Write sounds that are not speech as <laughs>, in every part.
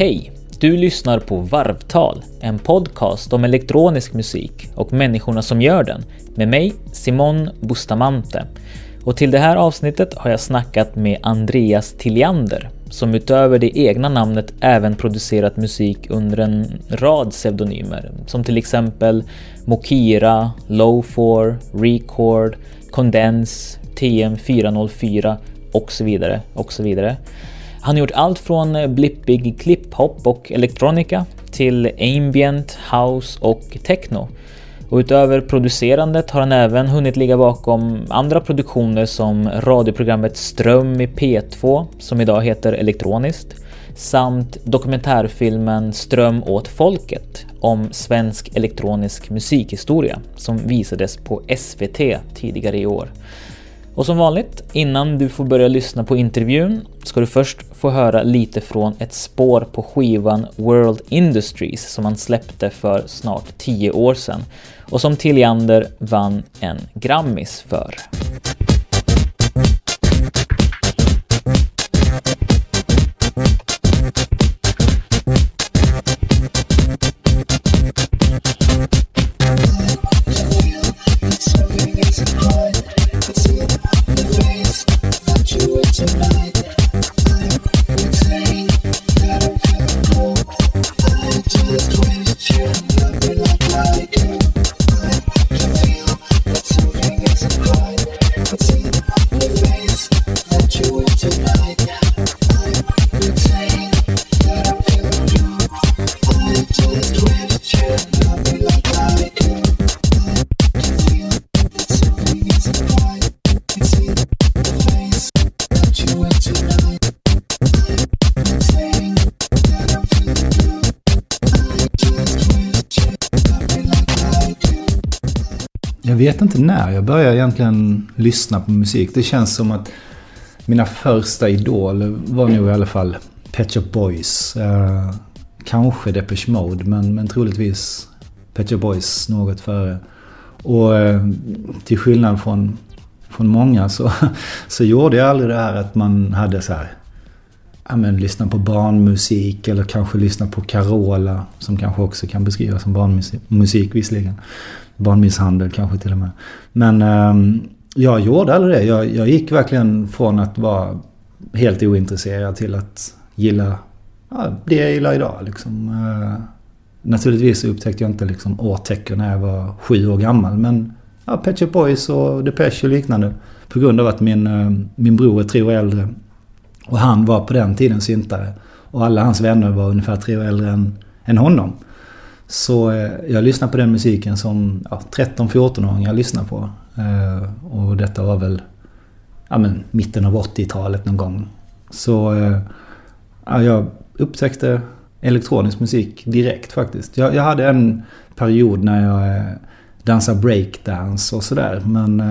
Hej! Du lyssnar på Varvtal, en podcast om elektronisk musik och människorna som gör den, med mig Simon Bustamante. Och till det här avsnittet har jag snackat med Andreas Tilliander, som utöver det egna namnet även producerat musik under en rad pseudonymer, som till exempel Mokira, Low4, Record, Condense, TM404 och så vidare och så vidare. Han har gjort allt från eh, blippig klipphop och elektronika till ambient, house och techno. Och utöver producerandet har han även hunnit ligga bakom andra produktioner som radioprogrammet Ström i P2 som idag heter Elektroniskt samt dokumentärfilmen Ström åt folket om svensk elektronisk musikhistoria som visades på SVT tidigare i år. Och som vanligt, innan du får börja lyssna på intervjun ska du först få höra lite från ett spår på skivan World Industries som han släppte för snart 10 år sedan och som Tilliander vann en Grammis för. Jag vet inte när jag började egentligen lyssna på musik. Det känns som att mina första idoler var nog i alla fall Pet Shop Boys. Eh, kanske Depeche Mode, men, men troligtvis Pet Shop Boys något före. Och eh, till skillnad från, från många så, <laughs> så gjorde jag aldrig det här att man hade så här ja, men, lyssna på barnmusik eller kanske lyssna på Carola som kanske också kan beskrivas som barnmusik visserligen. Barnmisshandel kanske till och med. Men eh, jag gjorde aldrig det. Jag, jag gick verkligen från att vara helt ointresserad till att gilla ja, det jag gillar idag. Liksom. Eh, naturligtvis upptäckte jag inte liksom årtecken när jag var sju år gammal. Men ja, Pet Shop Boys och Depeche och liknande. På grund av att min, eh, min bror är tre år äldre. Och han var på den tiden syntare. Och alla hans vänner var ungefär tre år äldre än, än honom. Så eh, jag lyssnade på den musiken som ja, 13-14-åringar lyssnar på. Eh, och detta var väl ja, men, mitten av 80-talet någon gång. Så eh, ja, jag upptäckte elektronisk musik direkt faktiskt. Jag, jag hade en period när jag dansade breakdance och sådär. Men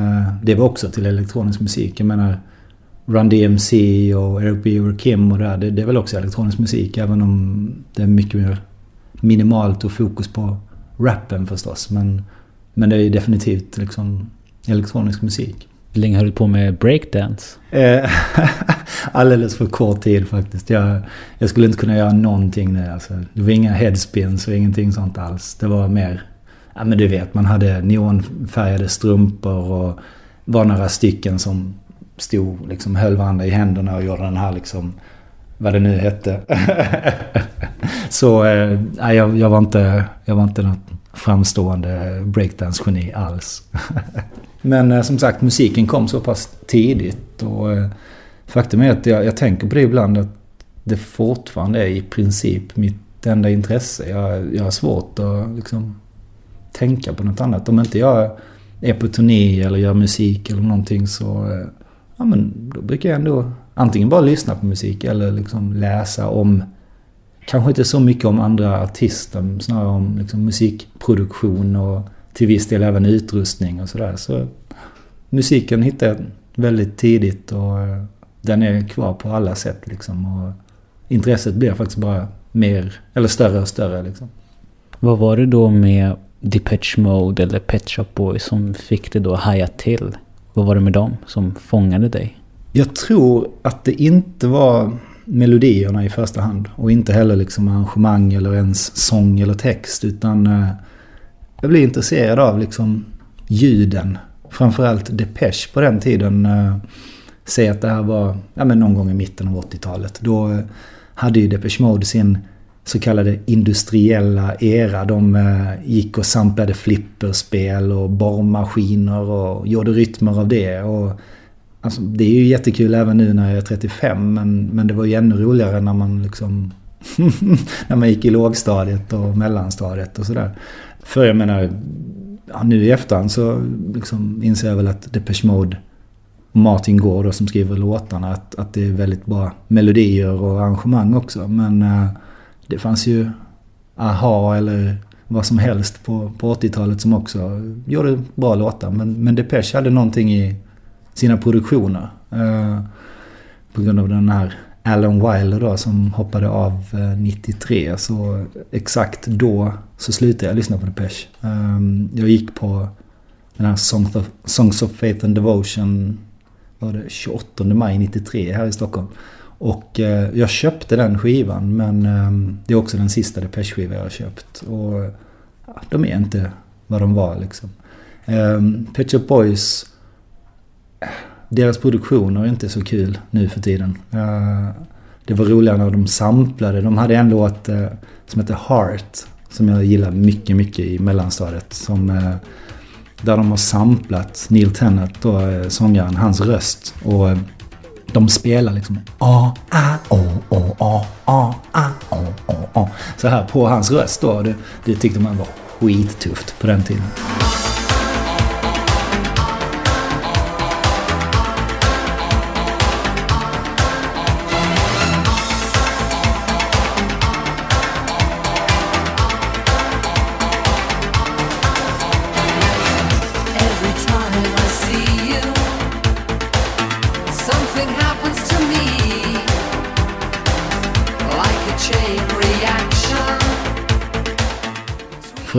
det var också till elektronisk musik. Jag menar Run DMC och Eric B. Kim och det där. Det, det är väl också elektronisk musik även om det är mycket mer minimalt och fokus på rappen förstås. Men, men det är definitivt liksom elektronisk musik. Hur länge höll du på med breakdance? Eh, <laughs> alldeles för kort tid faktiskt. Jag, jag skulle inte kunna göra någonting nu. Alltså. Det var inga headspins och ingenting sånt alls. Det var mer... Ja men du vet, man hade neonfärgade strumpor och var några stycken som stod liksom höll varandra i händerna och gjorde den här liksom vad det nu hette. <laughs> så eh, jag, jag, var inte, jag var inte något framstående breakdance-geni alls. <laughs> Men eh, som sagt, musiken kom så pass tidigt. Och eh, faktum är att jag, jag tänker på det ibland att det fortfarande är i princip mitt enda intresse. Jag, jag har svårt att liksom tänka på något annat. Om inte jag är på turné eller gör musik eller någonting så... Eh, Ja men då brukar jag ändå antingen bara lyssna på musik eller liksom läsa om, kanske inte så mycket om andra artister, snarare om liksom musikproduktion och till viss del även utrustning och sådär. Så musiken hittade jag väldigt tidigt och eh, den är kvar på alla sätt liksom. Och intresset blir faktiskt bara mer, eller större och större liksom. Vad var det då med Depeche Mode eller Pet Shop Boys som fick det då att haja till? Vad var det med dem som fångade dig? Jag tror att det inte var melodierna i första hand. Och inte heller liksom arrangemang eller ens sång eller text. Utan eh, jag blev intresserad av liksom ljuden. Framförallt Depeche på den tiden. Eh, Säg att det här var ja, men någon gång i mitten av 80-talet. Då eh, hade ju Depeche Mode sin så kallade industriella era. De eh, gick och samplade flipperspel och borrmaskiner och gjorde rytmer av det. Och, alltså, det är ju jättekul även nu när jag är 35 men, men det var ju ännu roligare när man liksom <laughs> när man gick i lågstadiet och mellanstadiet och sådär. För jag menar, ja, nu i efterhand så liksom inser jag väl att Depeche Mode Martin Gård som skriver låtarna att, att det är väldigt bra melodier och arrangemang också. Men eh, det fanns ju Aha eller vad som helst på, på 80-talet som också gjorde bra låtar. Men, men Depeche hade någonting i sina produktioner. Eh, på grund av den här Alan Wilder då som hoppade av eh, 93. Så exakt då så slutade jag lyssna på Depeche. Eh, jag gick på den här Songs of, Songs of Faith and Devotion var det 28 maj 93 här i Stockholm. Och eh, jag köpte den skivan men eh, det är också den sista Depeche-skiva jag har köpt. Och ja, de är inte vad de var liksom. Eh, Pet Shop Boys, deras produktioner är inte så kul nu för tiden. Eh, det var roligare när de samplade. De hade en låt eh, som heter Heart. Som jag gillar mycket, mycket i mellanstadiet. Som, eh, där de har samplat Neil Tennant, då, eh, sångaren, hans röst. Och de spelar liksom a a o o a a a o o a Så här på hans röst då. Det, det tyckte man var skittufft på den tiden.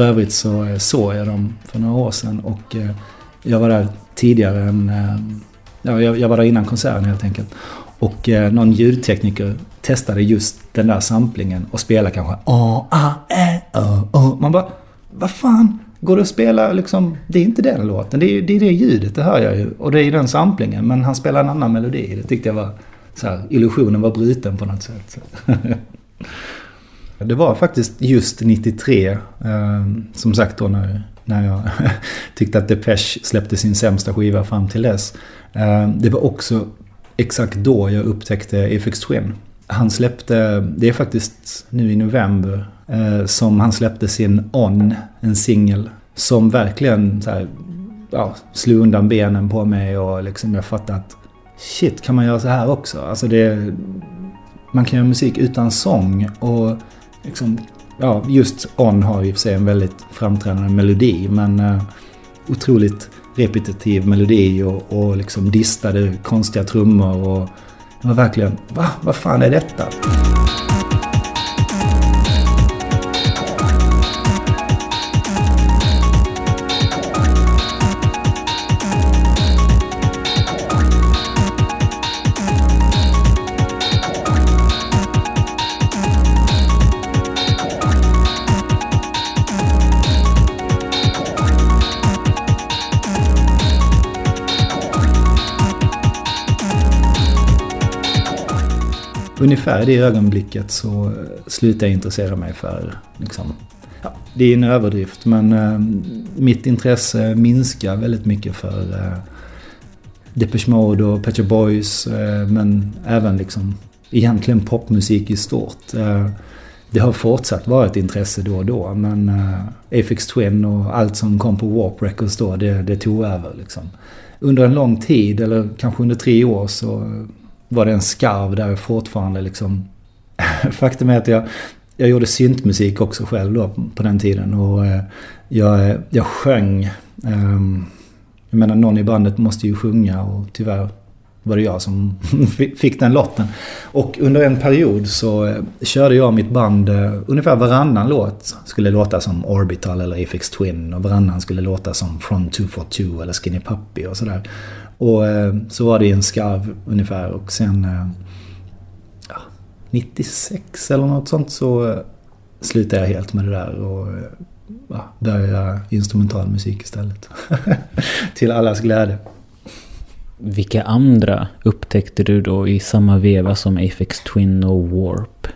För övrigt så eh, såg jag dem för några år sedan och eh, jag var där tidigare än... Eh, ja, jag var där innan konserten helt enkelt. Och någon ljudtekniker testade just den där samplingen och spelade kanske a a e o o Man bara, vad fan? Går det att spela liksom, det är inte den låten, det är, det är det ljudet, det hör jag ju. Och det är den samplingen, men han spelar en annan melodi. Det tyckte jag var, så här, illusionen var bruten på något sätt. <laughs> Det var faktiskt just 93, eh, som sagt då när, när jag <laughs> tyckte att Depeche släppte sin sämsta skiva fram till dess. Eh, det var också exakt då jag upptäckte Afex Twin. Han släppte, det är faktiskt nu i november, eh, som han släppte sin On, en singel. Som verkligen så här, ja, slog undan benen på mig och liksom jag fattade att shit, kan man göra så här också? Alltså det, man kan göra musik utan sång och liksom, ja, just On har i och för sig en väldigt framträdande melodi men eh, otroligt repetitiv melodi och, och liksom distade konstiga trummor och det var verkligen, va? Vad fan är detta? Ungefär i det ögonblicket så eh, slutade jag intressera mig för liksom, ja, det är en överdrift men eh, mitt intresse minskar väldigt mycket för eh, Depeche Mode och Pet Shop Boys eh, men även liksom egentligen popmusik i stort. Eh, det har fortsatt vara ett intresse då och då men eh, Afix Twin och allt som kom på Warp Records då det, det tog över liksom. Under en lång tid, eller kanske under tre år, så var det en skarv där jag fortfarande liksom... <laughs> Faktum är att jag, jag gjorde syntmusik också själv då på den tiden och eh, jag, jag sjöng. Ehm, jag menar någon i bandet måste ju sjunga och tyvärr var det jag som <laughs> fick den lotten. Och under en period så eh, körde jag mitt band, eh, ungefär varannan låt skulle låta som Orbital eller Afix Twin och varannan skulle låta som Front 242 eller Skinny Puppy och sådär. Och eh, så var det i en skarv ungefär och sen... Ja, 96 eller något sånt så slutade jag helt med det där och ja, började instrumental musik istället. <laughs> Till allas glädje. Vilka andra upptäckte du då i samma veva som Afex Twin och Warp?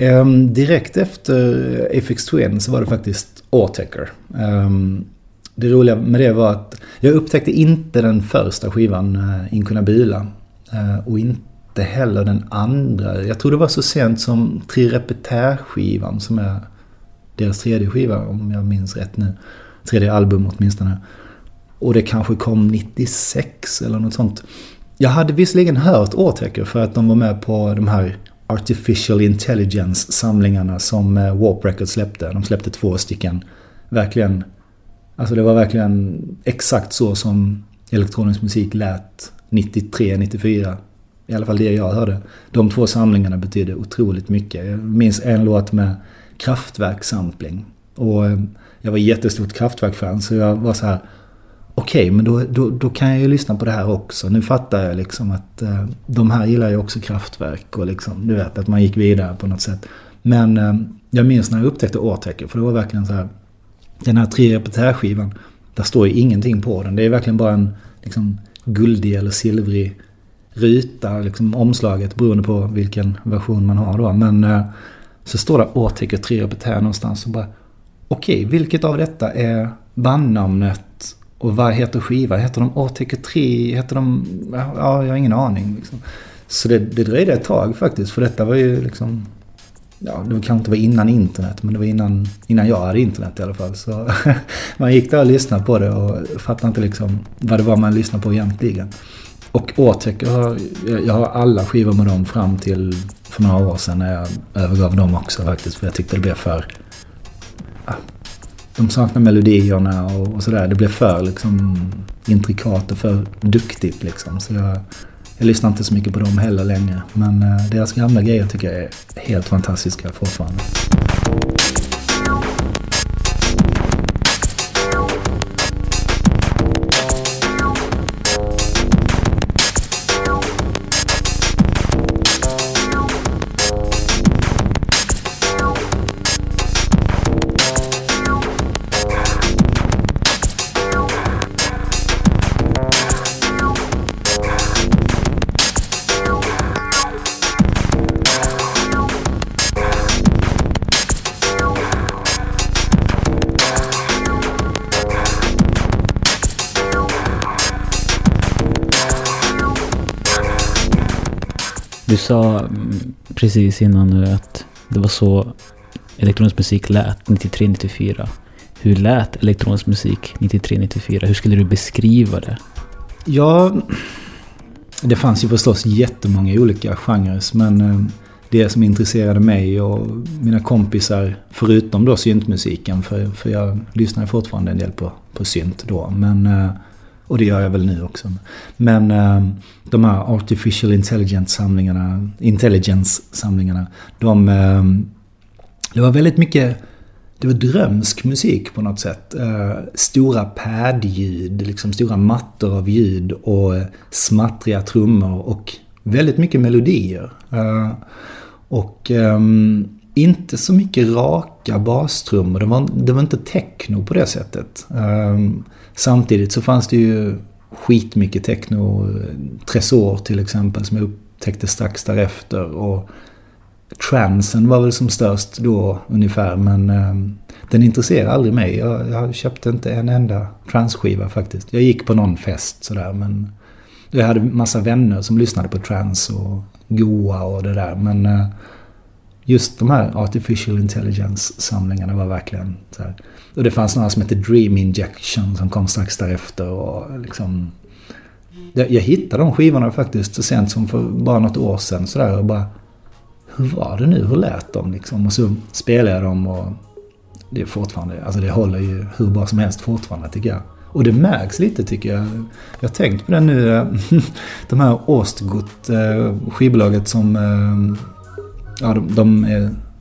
Um, direkt efter Afex Twin så var det faktiskt Autechre. Um, det roliga med det var att jag upptäckte inte den första skivan, eh, Inkunabila. Eh, och inte heller den andra. Jag tror det var så sent som Trirepetär-skivan som är deras tredje skiva om jag minns rätt nu. Tredje album åtminstone. Och det kanske kom 96 eller något sånt. Jag hade visserligen hört Autechre för att de var med på de här Artificial Intelligence-samlingarna som eh, Warp Records släppte. De släppte två stycken. Verkligen, alltså det var verkligen exakt så som elektronisk musik lät 93, 94. I alla fall det jag hörde. De två samlingarna betydde otroligt mycket. Jag minns en låt med kraftverkssampling. Och eh, jag var jättestort kraftverk-fan så jag var så här okej, okay, men då, då, då, kan jag ju lyssna på det här också. Nu fattar jag liksom att eh, de här gillar ju också kraftverk och liksom, du vet, att man gick vidare på något sätt. Men eh, jag minns när jag upptäckte Årtäcker, för det var verkligen så här, den här tre repetärskivan, där står ju ingenting på den. Det är verkligen bara en liksom, guldig eller silvrig ruta, liksom omslaget beroende på vilken version man har då. Men eh, så står det Årtäcker tre repetär någonstans och bara, okej, okay, vilket av detta är bandnamnet och vad heter skiva? Heter de ATK3? Heter de... Ja, jag har ingen aning. Liksom. Så det, det dröjde ett tag faktiskt. För detta var ju liksom... Ja, det kanske inte var innan internet, men det var innan, innan jag hade internet i alla fall. Så <laughs> man gick där och lyssnade på det och fattade inte liksom vad det var man lyssnade på egentligen. Och Otek, jag har, jag har alla skivor med dem fram till för några år sedan när jag övergav dem också faktiskt. För jag tyckte det blev för ah, de saknar melodierna och, och sådär. Det blev för liksom intrikat och för duktigt liksom. Så jag, jag lyssnar inte så mycket på dem heller längre. Men eh, deras gamla grejer tycker jag är helt fantastiska fortfarande. Sa mm, precis innan nu att det var så elektronisk musik lät 93-94. Hur lät elektronisk musik 93-94? Hur skulle du beskriva det? Ja, det fanns ju förstås jättemånga olika genrer. Men eh, det som intresserade mig och mina kompisar, förutom då syntmusiken, för, för jag lyssnar fortfarande en del på, på synt då. Men eh, och det gör jag väl nu också. Men ehm, de här Artificial Intelligence-samlingarna, Intelligence-samlingarna, de... Ehm, det var väldigt mycket... Det var drömsk musik på något sätt. Eh, stora pad-ljud, liksom stora mattor av ljud och eh, smattriga trummor och väldigt mycket melodier. Eh, och ehm, inte så mycket raka bastrummor. Det var, det var inte techno på det sättet. Um, Samtidigt så fanns det ju skitmycket techno. Tresor till exempel som jag upptäckte strax därefter. Och transen var väl som störst då ungefär men eh, den intresserade aldrig mig. Jag, jag köpte inte en enda transskiva faktiskt. Jag gick på någon fest sådär men jag hade massa vänner som lyssnade på trans och goa och det där men eh, just de här artificial intelligence-samlingarna var verkligen så här. Och det fanns några som hette Dream Injection som kom strax därefter och liksom... Jag, jag hittade de skivorna faktiskt så sent som för bara något år sedan sådär och bara... Hur var det nu? Hur lät de liksom? Och så spelade jag dem och... Det är fortfarande, alltså det håller ju hur bra som helst fortfarande tycker jag. Och det märks lite tycker jag. Jag har tänkt på det nu, eh, <laughs> de här Ostgut, eh, skivbolaget som eh, ja, de, de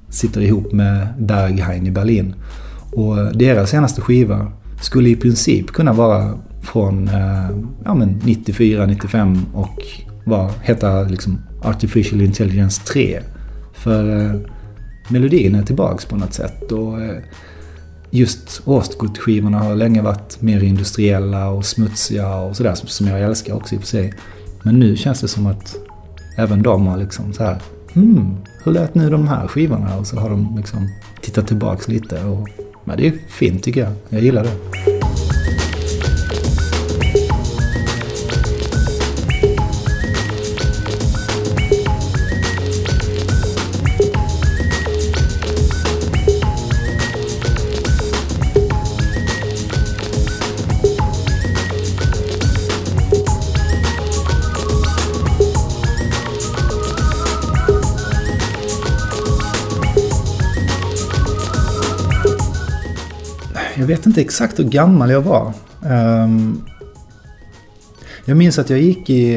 sitter ihop med Berghain i Berlin. Och deras senaste skiva skulle i princip kunna vara från eh, ja, 94, 95 och var, heta liksom Artificial Intelligence 3. För eh, melodin är tillbaks på något sätt. Och eh, just Åstgott-skivorna har länge varit mer industriella och smutsiga och sådär som jag älskar också i och för sig. Men nu känns det som att även de har liksom så här hmm, hur lät nu de här skivorna? Och så har de liksom tittat tillbaks lite och men det är fint tycker jag. Jag gillar det. Jag vet inte exakt hur gammal jag var. Um, jag minns att jag gick i,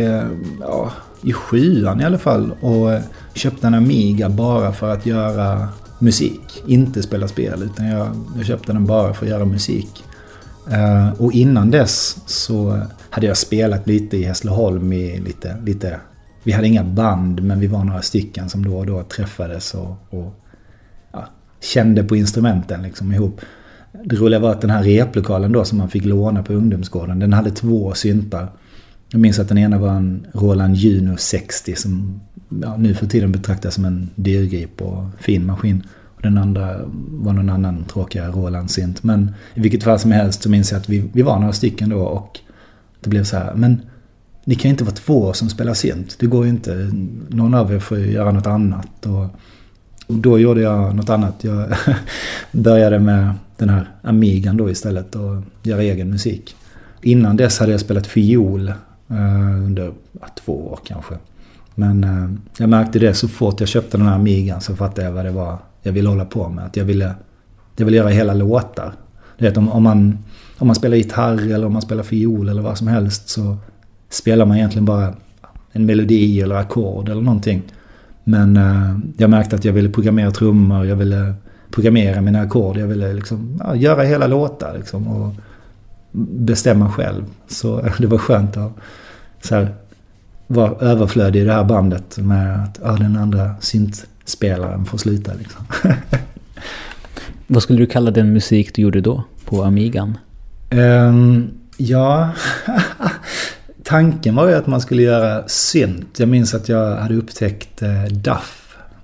ja, i sjuan i alla fall och köpte en Amiga bara för att göra musik. Inte spela spel utan jag, jag köpte den bara för att göra musik. Uh, och innan dess så hade jag spelat lite i Hässleholm i lite, lite... Vi hade inga band men vi var några stycken som då och då träffades och, och ja, kände på instrumenten liksom ihop. Det roliga var att den här replokalen då som man fick låna på ungdomsgården, den hade två syntar. Jag minns att den ena var en Roland Juno 60 som ja, nu för tiden betraktas som en dyrgrip och fin maskin. Och den andra var någon annan tråkigare Roland-synt. Men i vilket fall som helst så minns jag att vi, vi var några stycken då och det blev så här, men ni kan ju inte vara två som spelar synt. Det går ju inte. Någon av er får ju göra något annat. Och då gjorde jag något annat. Jag <laughs> började med den här Amigan då istället och göra egen musik. Innan dess hade jag spelat fiol eh, under två år kanske. Men eh, jag märkte det så fort jag köpte den här Amigan så fattade jag vad det var jag ville hålla på med. Att jag ville, jag ville göra hela låtar. Du vet om, om, man, om man spelar gitarr eller om man spelar fiol eller vad som helst så spelar man egentligen bara en melodi eller ackord eller någonting. Men eh, jag märkte att jag ville programmera trummor, jag ville programmera mina ackord. Jag ville liksom, ja, göra hela låtar liksom, och bestämma själv. Så <laughs> det var skönt att så här, vara överflödig i det här bandet med att ja, den andra syntspelaren får sluta. Liksom. <laughs> Vad skulle du kalla den musik du gjorde då på Amigan? Um, ja, <laughs> tanken var ju att man skulle göra synt. Jag minns att jag hade upptäckt eh, Duff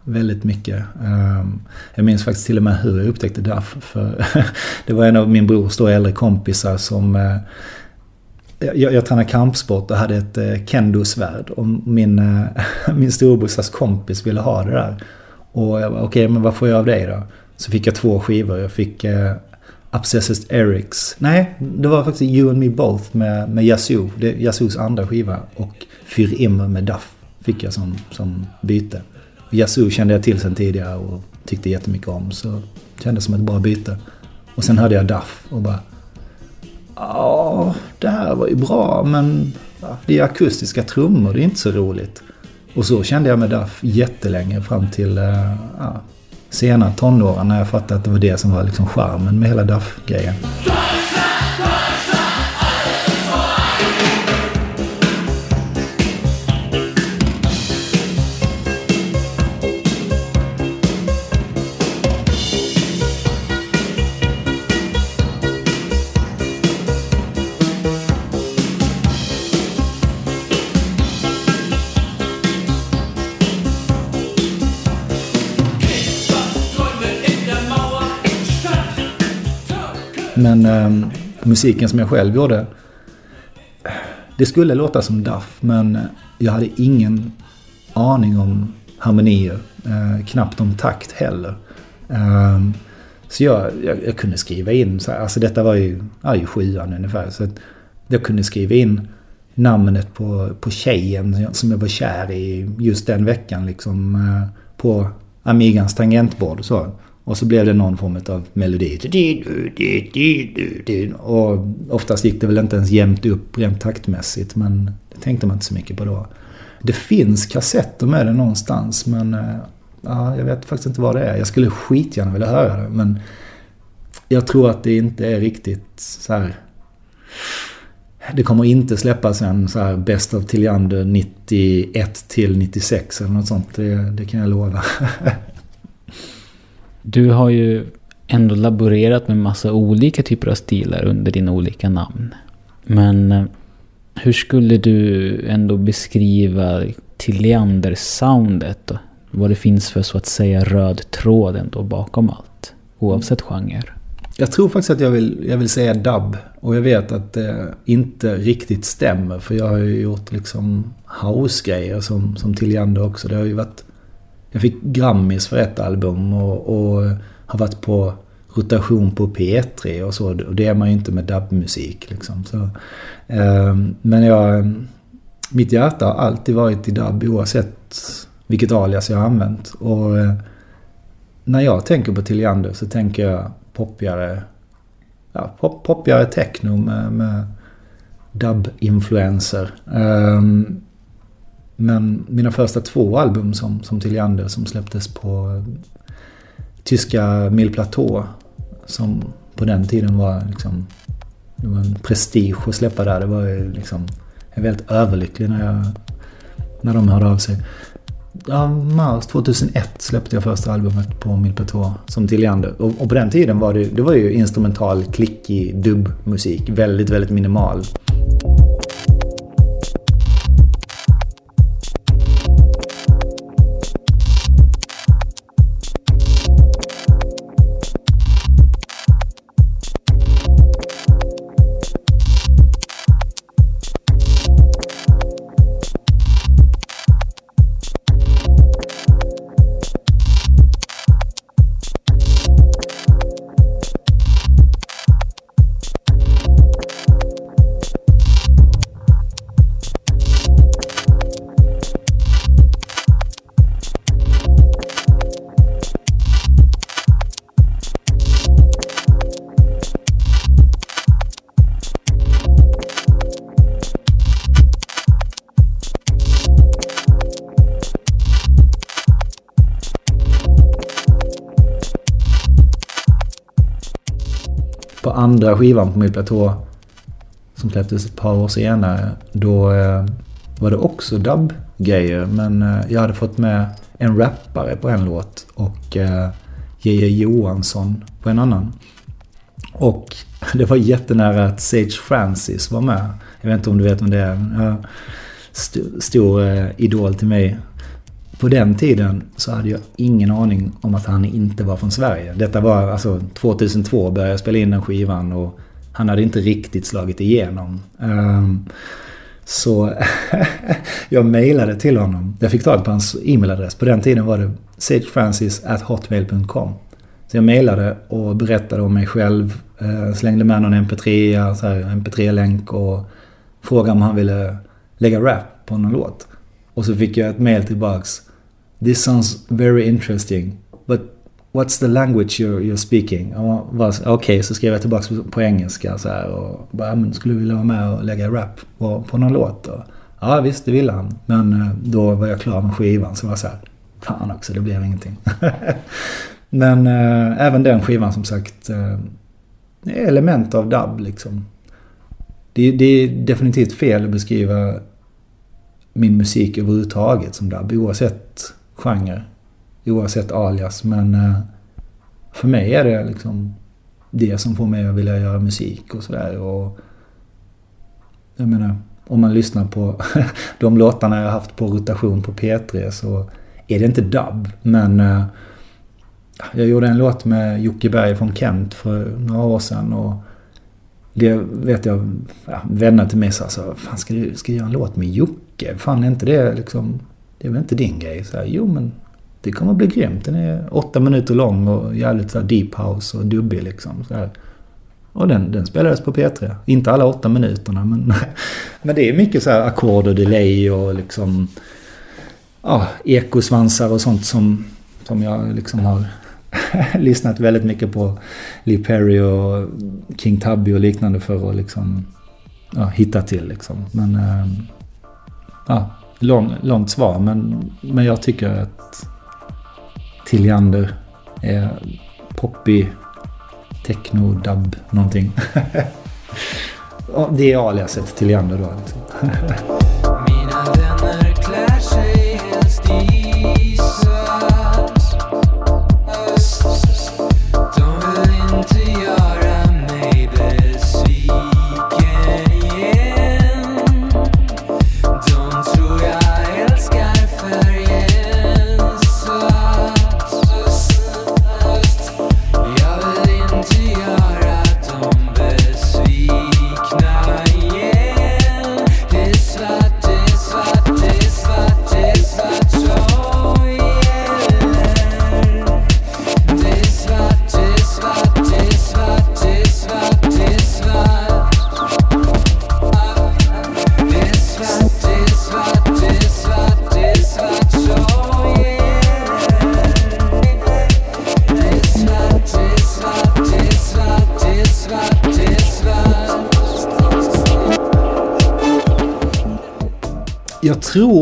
väldigt mycket. Ehm, jag minns faktiskt till och med hur jag upptäckte Duff. För <laughs> det var en av min brors då äldre kompisar som... Eh, jag, jag tränade kampsport och hade ett eh, kendo-svärd. Och min, eh, <laughs> min storebrorsas kompis ville ha det där. Och jag bara, okej, okay, men vad får jag av dig då? Så fick jag två skivor. Jag fick eh, Obsessed Erics. Nej, det var faktiskt You and Me Both med, med Yazoo. Det är Yazoos andra skiva. Och Fyr Immer med Duff fick jag som, som byte. Yazoo kände jag till sen tidigare och tyckte jättemycket om. Så det kändes som ett bra byte. Och sen hörde jag Duff och bara... Ja, det här var ju bra men det är akustiska trummor, det är inte så roligt. Och så kände jag med Duff jättelänge fram till eh, ja, sena tonåren när jag fattade att det var det som var liksom charmen med hela Duff-grejen. Men eh, musiken som jag själv gjorde. Det skulle låta som Duff men jag hade ingen aning om harmonier. Eh, knappt om takt heller. Eh, så jag, jag, jag, kunde skriva in, så här, alltså detta var ju, ja, ju sjuan ungefär. Så jag kunde skriva in namnet på, på tjejen som jag var kär i just den veckan liksom. Eh, på Amigans tangentbord så. Och så blev det någon form av melodi. Och oftast gick det väl inte ens jämnt upp rent taktmässigt. Men det tänkte man inte så mycket på då. Det finns kassetter med det någonstans men eh, ja, jag vet faktiskt inte vad det är. Jag skulle skitgärna vilja höra det men jag tror att det inte är riktigt så här det kommer inte släppas en så här Best of Tilliander 91 till 96 eller något sånt. Det, det kan jag lova. <laughs> du har ju ändå laborerat med massa olika typer av stilar under dina olika namn. Men eh, hur skulle du ändå beskriva Tilliander-soundet? Vad det finns för så att säga röd tråd ändå bakom allt. Oavsett genre. Jag tror faktiskt att jag vill, jag vill säga dubb. Och jag vet att det inte riktigt stämmer. För jag har ju gjort liksom house-grejer som, som Tilliander också. Det har ju varit... Jag fick Grammis för ett album och, och har varit på rotation på P3 och så. Och det är man ju inte med dubbmusik liksom. Så, eh, men jag... Mitt hjärta har alltid varit i dubb oavsett vilket alias jag har använt. Och eh, när jag tänker på Tilliander så tänker jag poppigare, ja, pop, poppigare techno med, med dubb-influenser. Um, ehm, men mina första två album som, som Tilliander som släpptes på tyska Mille Plateau som på den tiden var liksom det var en prestige att släppa där. Det var liksom, jag var väldigt överlycklig när, jag, när de hörde av sig ja, mars 2001 släppte jag första albumet på Milpetå som Tilliander. Och, och på den tiden var det, det var ju instrumental, klickig dubbmusik. Väldigt, väldigt minimal. Andra skivan på min platå som släpptes ett par år senare. Då eh, var det också dubb-grejer. Men eh, jag hade fått med en rappare på en låt och eh, J.J. Johansson på en annan. Och <laughs> det var jättenära att Sage Francis var med. Jag vet inte om du vet om det är. Stor, stor idol till mig på den tiden så hade jag ingen aning om att han inte var från Sverige. Detta var alltså 2002 började jag spela in den skivan och han hade inte riktigt slagit igenom. Um, så <laughs> jag mejlade till honom. Jag fick tag på hans e-mailadress. På den tiden var det sagefrancis.hotmail.com. Så jag mejlade och berättade om mig själv. Eh, slängde med någon mp3, mp3-länk och frågade om han ville lägga rap på någon låt. Och så fick jag ett mail tillbaks. This sounds very interesting. But what's the language you're, you're speaking? Okej, okay, så skrev jag tillbaks på, på engelska så här och bara, men skulle du vilja vara med och lägga rap på, på någon låt? Och, ja visst, det ville han. Men eh, då var jag klar med skivan så var jag så här, fan också, det blev ingenting. <laughs> men äh, även den skivan som sagt, äh, är element av dubb liksom. Det, det är definitivt fel att beskriva min musik överhuvudtaget som dub, oavsett genre. Oavsett alias. Men eh, för mig är det liksom det som får mig att vilja göra musik och sådär. Jag menar, om man lyssnar på <laughs> de låtarna jag har haft på rotation på P3 så är det inte dubb. Men eh, jag gjorde en låt med Jocke Berg från Kent för några år sedan. Och det vet jag, ja, vänner till mig sa så Fan ska du, ska du göra en låt med Jocke? Fan är inte det liksom, det är väl inte din grej? Så här, jo men det kommer att bli grymt. Den är åtta minuter lång och jävligt så deep house och dubbig liksom. Så här. Och den, den spelades på P3. Inte alla åtta minuterna men, <laughs> men det är mycket så här ackord och delay och liksom ja, ekosvansar och sånt som, som jag liksom har <laughs> lyssnat väldigt mycket på Lee Perry och King Tubby och liknande för att liksom ja, hitta till liksom. Men ehm, ja, lång, långt svar men, men jag tycker att Tilliander är poppy, techno, dub, någonting. <laughs> Det är aliaset Tilliander då. Liksom. <laughs>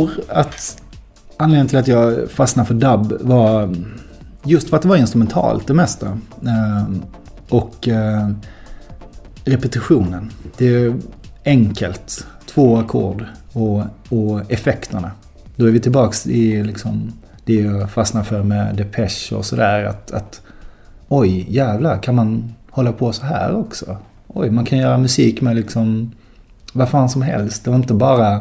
tror att anledningen till att jag fastnade för dubb var mm, just för att det var instrumentalt det mesta. Eh, och eh, repetitionen. Det är enkelt. Två ackord och, och effekterna. Då är vi tillbaks i liksom det jag fastnar för med Depeche och sådär. Att, att oj, jävlar, kan man hålla på så här också? Oj, man kan göra musik med liksom vad fan som helst. Det var inte bara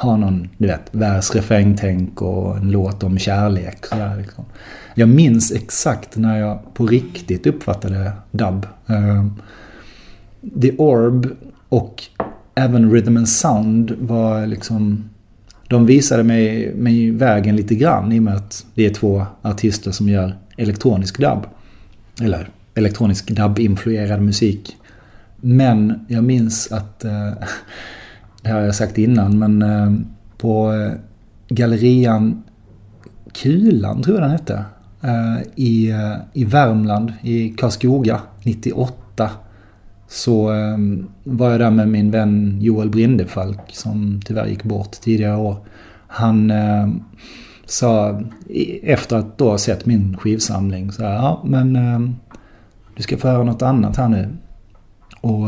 har någon, du vet, versrefrängtänk och en låt om kärlek. Sådär, liksom. Jag minns exakt när jag på riktigt uppfattade dub. Uh, The Orb och även Rhythm and Sound var liksom... De visade mig, mig vägen lite grann i och med att det är två artister som gör elektronisk dub. Eller elektronisk dub-influerad musik. Men jag minns att, eh, <laughs> det här har jag sagt innan, men eh, på eh, gallerian Kulan, tror jag den hette, eh, i, i Värmland, i Karlskoga, 98. Så var jag där med min vän Joel Brindefalk som tyvärr gick bort tidigare år. Han sa efter att då ha sett min skivsamling så här, ja men du ska få höra något annat här nu. Och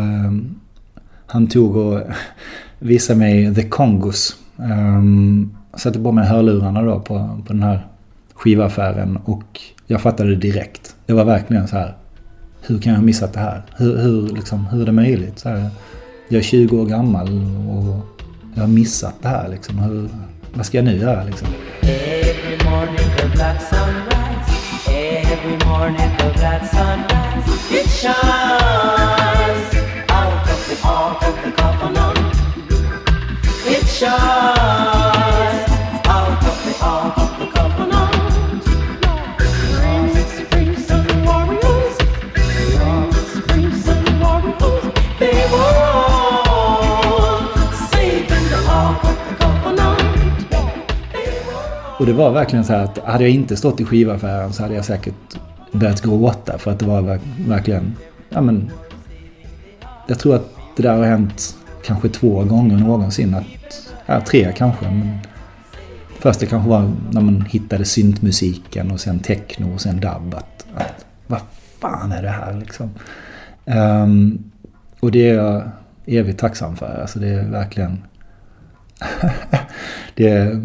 han tog och <laughs> visade mig The Congos. Um, ehm, satte på mig hörlurarna då på, på den här skivaffären och jag fattade direkt. Det var verkligen så här. Hur kan jag ha missat det här? Hur, hur, liksom, hur är det möjligt? Så här, jag är 20 år gammal och jag har missat det här. Liksom. Hur, vad ska jag nu göra? Liksom? Every morning the black sun rises. Every morning the black sun. It shines Out of the of the spring, warriors. Spring, warriors. They were saving the of the. Och det var verkligen så här att hade jag inte stått i skivaffären så hade jag säkert börjat gråta för att det var verkligen, ja men... Jag tror att det där har hänt kanske två gånger någonsin. Att, ja, tre kanske. Men första kanske var när man hittade syntmusiken och sen techno och sen dub. Att, att vad fan är det här liksom? Um, och det är jag evigt tacksam för. Alltså det är verkligen... <laughs> det är,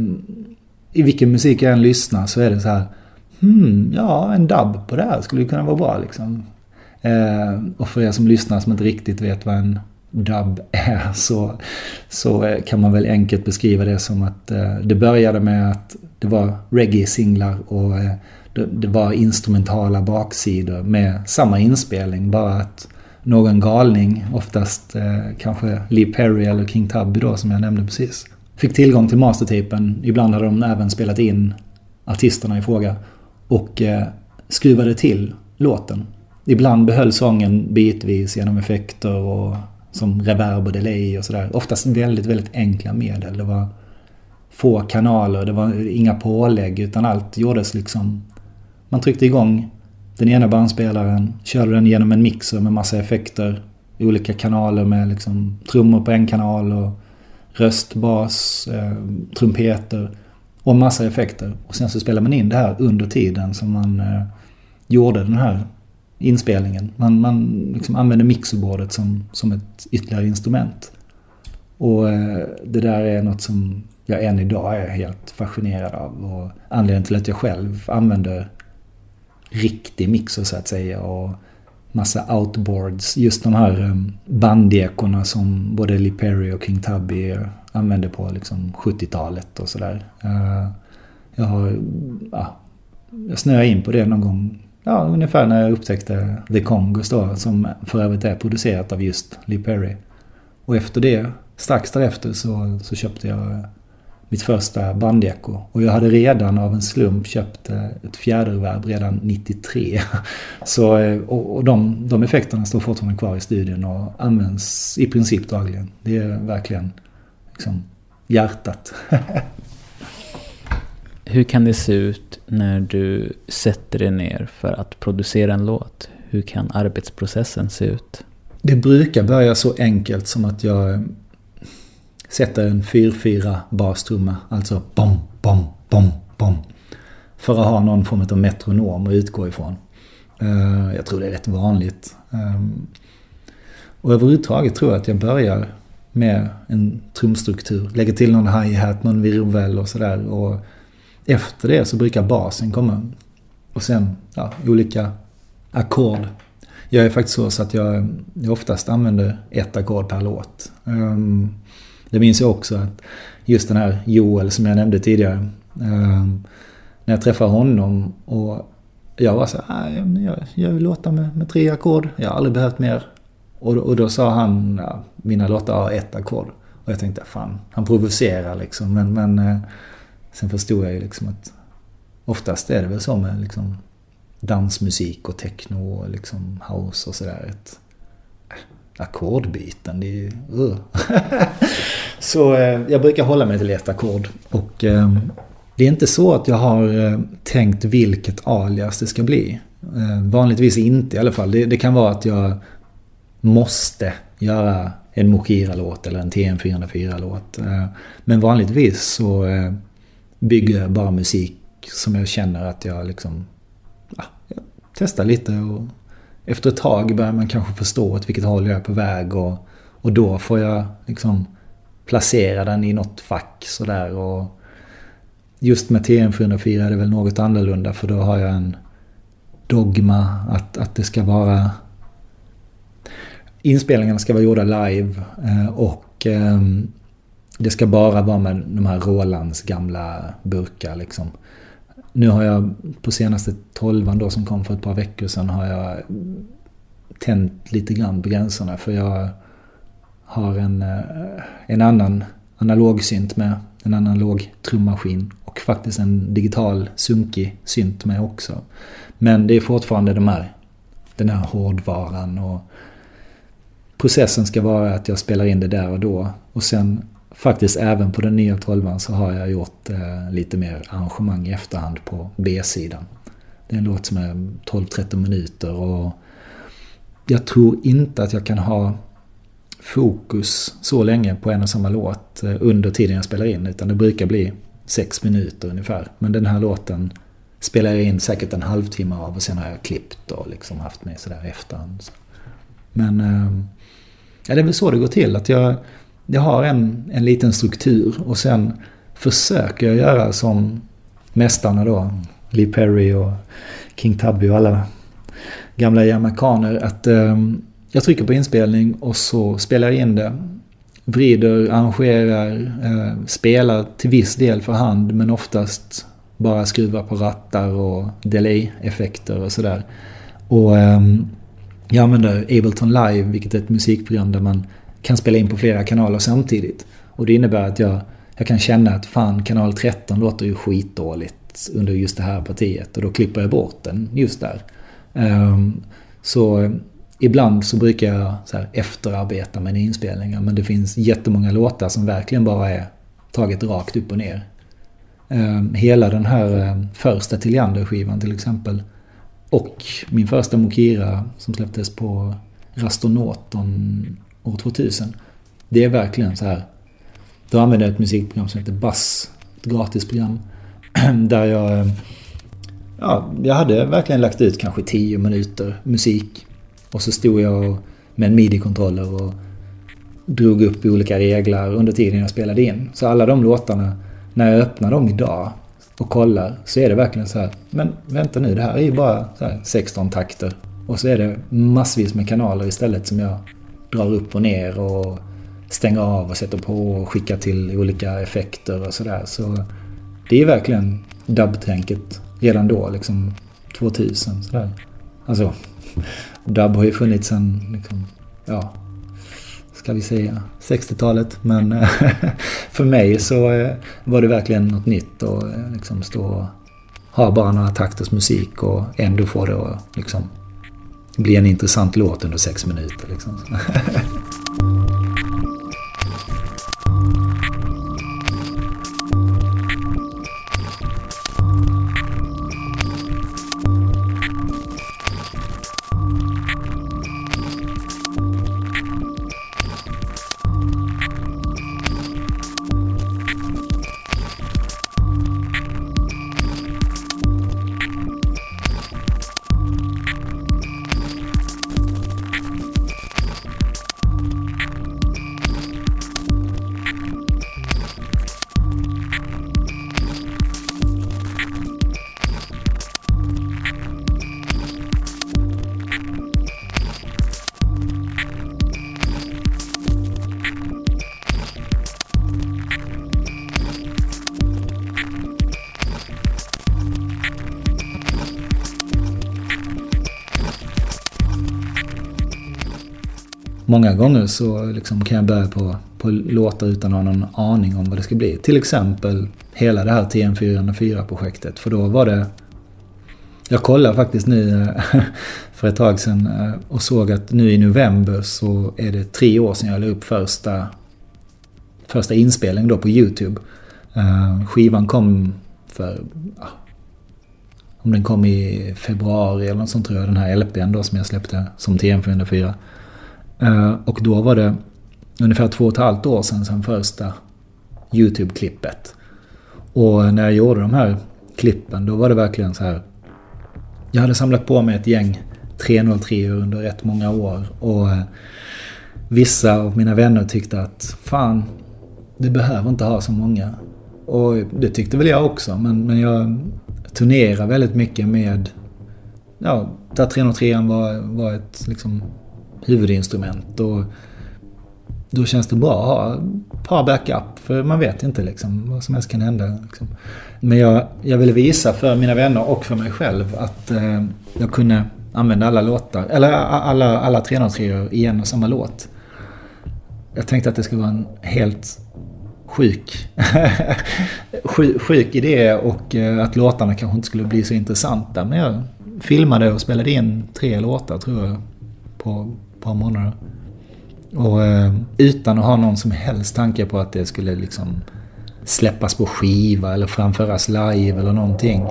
I vilken musik jag än lyssnar så är det så här... Hmm, ja, en dub på det här skulle ju kunna vara bra liksom. Uh, och för er som lyssnar som inte riktigt vet vad en dub är så, så eh, kan man väl enkelt beskriva det som att eh, det började med att det var reggae-singlar och eh, det, var instrumentala baksidor med samma inspelning. Bara att någon galning, oftast kanske Lee Perry eller King Tubby då som jag nämnde precis, fick tillgång till mastertapen. Ibland hade de även spelat in artisterna i fråga och skruvade till låten. Ibland behöll sången bitvis genom effekter och som reverb och delay och sådär. Oftast väldigt, väldigt enkla medel. Det var få kanaler, det var inga pålägg utan allt gjordes liksom... Man tryckte igång den ena bandspelaren, körde den genom en mixer med massa effekter. Olika kanaler med liksom trummor på en kanal och röst, bas, eh, trumpeter och massa effekter. Och sen så spelade man in det här under tiden som man eh, gjorde den här inspelningen. Man, man liksom använder mixerbordet som, som ett ytterligare instrument. Och eh, det där är något som jag än idag är helt fascinerad av. Och anledningen till att jag själv använder riktig mixer så att säga. Och massa outboards. Just de här eh, bandekorna som både Lee Perry och King Tubby använde på liksom 70-talet och sådär. Eh, jag har... Ja, jag snöade in på det någon gång. Ja, ungefär när jag upptäckte The Congos då. Som för övrigt är producerat av just Lee Perry. Och efter det, strax därefter, så, så köpte jag mitt första bandeko. Och jag hade redan av en slump köpt eh, ett fjäderverb redan 93. <laughs> Så, eh, och och de, de effekterna står fortfarande kvar i studien och används i princip dagligen. Det är verkligen liksom hjärtat. <laughs> Hur kan det se ut när du sätter dig ner för att producera en låt? Hur kan arbetsprocessen se ut? Det brukar börja så enkelt som att jag sätter en 4-4 bastrumma. Alltså bom, bom, bom, bom. För att ha någon form av metronom att utgå ifrån. Eh, jag tror det är rätt vanligt. Ehm, och överhuvudtaget tror jag att jag börjar med en trumstruktur. Lägger till någon hi-hat, någon virvel och sådär. Och efter det så brukar basen komma. Och sen ja, olika ackord. Jag är faktiskt så, så att jag, jag oftast använder ett ackord per låt. Ehm, det minns jag också att just den här Joel som jag nämnde tidigare. Ehm, när jag träffade honom och jag var så här, ah, jag, gör vill låta med, med tre ackord. Jag har aldrig behövt mer. Och, då- och då sa han, ja, mina låtar har ett ackord. Och jag tänkte, fan, han provocerar liksom. Men, men eh, sen förstod jag ju liksom att oftast är det väl så med liksom dansmusik och techno och liksom house och sådär. Äh, ackordbyten, det är ju... Uh. <laughs> så eh, jag brukar hålla mig till ett ackord. Och eh, det är inte så att jag har eh, tänkt vilket alias det ska bli. Eh, vanligtvis inte i alla fall. Det, det kan vara att jag måste göra en Mokira-låt eller en TM404-låt. Eh, men vanligtvis så eh, bygger bara musik som jag känner att jag liksom ja, jag testar lite och efter ett tag börjar man kanske förstå åt vilket håll jag är på väg och, och då får jag liksom placera den i något fack sådär och just med TM404 är det väl något annorlunda för då har jag en dogma att, att det ska vara inspelningarna ska vara gjorda live eh, och ehm, det ska bara vara med de här Rolands gamla burkar liksom. Nu har jag på senaste tolvan då som kom för ett par veckor sedan har jag tänt lite grann på gränserna för jag har en, eh, en annan analog synt med, en analog trummaskin och faktiskt en digital sunkig synt med också. Men det är fortfarande de här, den här hårdvaran och processen ska vara att jag spelar in det där och då och sen faktiskt även på den nya 12 så har jag gjort eh, lite mer arrangemang i efterhand på B-sidan. Det är en låt som är 12-13 minuter och jag tror inte att jag kan ha fokus så länge på en och samma låt eh, under tiden jag spelar in utan det brukar bli sex minuter ungefär. Men den här låten spelar jag in säkert en halvtimme av och sen har jag klippt och liksom haft med sådär i efterhand. Men eh, ja, det är väl så det går till. Att jag, jag har en, en liten struktur och sen försöker jag göra som mästarna då. Lee Perry och King Tubby och alla gamla jamaicaner. Att eh, jag trycker på inspelning och så spelar jag in det. Vrider, arrangerar, eh, spelar till viss del för hand men oftast bara skruvar på rattar och delay-effekter och sådär. Och eh, jag använder Ableton Live, vilket är ett musikprogram där man kan spela in på flera kanaler samtidigt. Och det innebär att jag, jag kan känna att fan, kanal 13 låter ju skitdåligt under just det här partiet. Och då klipper jag bort den just där. Um, så eh, ibland så brukar jag så här efterarbeta med inspelningar. Men det finns jättemånga låtar som verkligen bara är taget rakt upp och ner. Um, hela den här um, första Tilliander-skivan till exempel. Och min första Mokira som släpptes på Rastonoton år 2000. Det är verkligen så här. Då använde jag ett musikprogram som heter Bass. Ett gratisprogram. <clears throat> Där jag eh, Ja, jag hade verkligen lagt ut kanske 10 minuter musik. Och så stod jag med en midi-kontroller och drog upp olika reglar under tiden jag spelade in. Så alla de låtarna, när jag öppnar dem idag och kollar så är det verkligen så här. Men vänta nu, det här är ju bara så här 16 takter. Och så är det massvis med kanaler istället som jag drar upp och ner och stänger av och sätter på och skickar till olika effekter och sådär. Så det är verkligen dubbtänket redan då, liksom 2000 sådär. Alltså, dubb har ju funnits sedan, liksom, ja, ska vi säga 60-talet. Men <laughs> för mig så eh, var det verkligen något nytt att eh, liksom stå och ha bara några takters musik och ändå få det att liksom bli en intressant låt under sex minuter. Liksom. <laughs> Många gånger så liksom kan jag börja på, på låtar utan att ha någon aning om vad det ska bli. Till exempel hela det här TM404-projektet. För då var det... Jag kollade faktiskt nu <laughs> för ett tag sedan eh, och såg att nu i november så är det tre år sedan jag la upp första, första inspelningen då på YouTube. Eh, skivan kom för... ja, Om den kom i februari eller något sånt tror jag. Den här LPn då som jag släppte som TM404. Eh, och då var det ungefär två och ett halvt år sedan, sedan första YouTube-klippet. Och när jag gjorde de här klippen, då var det verkligen så här. Jag hade samlat på mig ett gäng 303 under rätt många år. Och eh, vissa av mina vänner tyckte att fan, du behöver inte ha så många. Och det tyckte väl jag också, men, men jag turnerar väldigt mycket med... Ja, där 303 var, var ett liksom huvudinstrument. Och då känns det bra att ha ett par backup. För man vet inte liksom vad som helst kan hända. Liksom. Men jag, jag ville visa för mina vänner och för mig själv att eh, jag kunde använda alla låtar. Eller alla, alla 303 i en och samma låt. Jag tänkte att det skulle vara en helt sjuk, <laughs> sjuk, sjuk idé och eh, att låtarna kanske inte skulle bli så intressanta. Men jag filmade och spelade in tre låtar tror jag på par månader. Och eh, utan att ha någon som helst tanke på att det skulle liksom släppas på skiva eller framföras live eller någonting.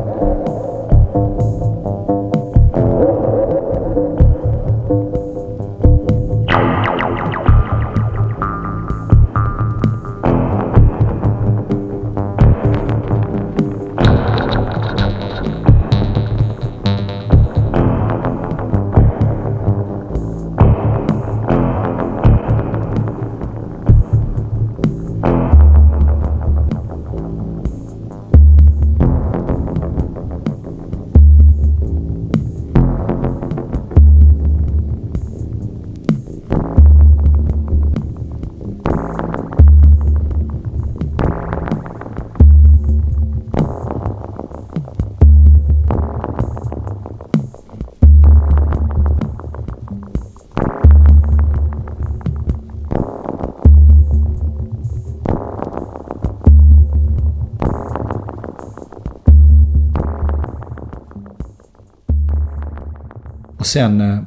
Och sen eh,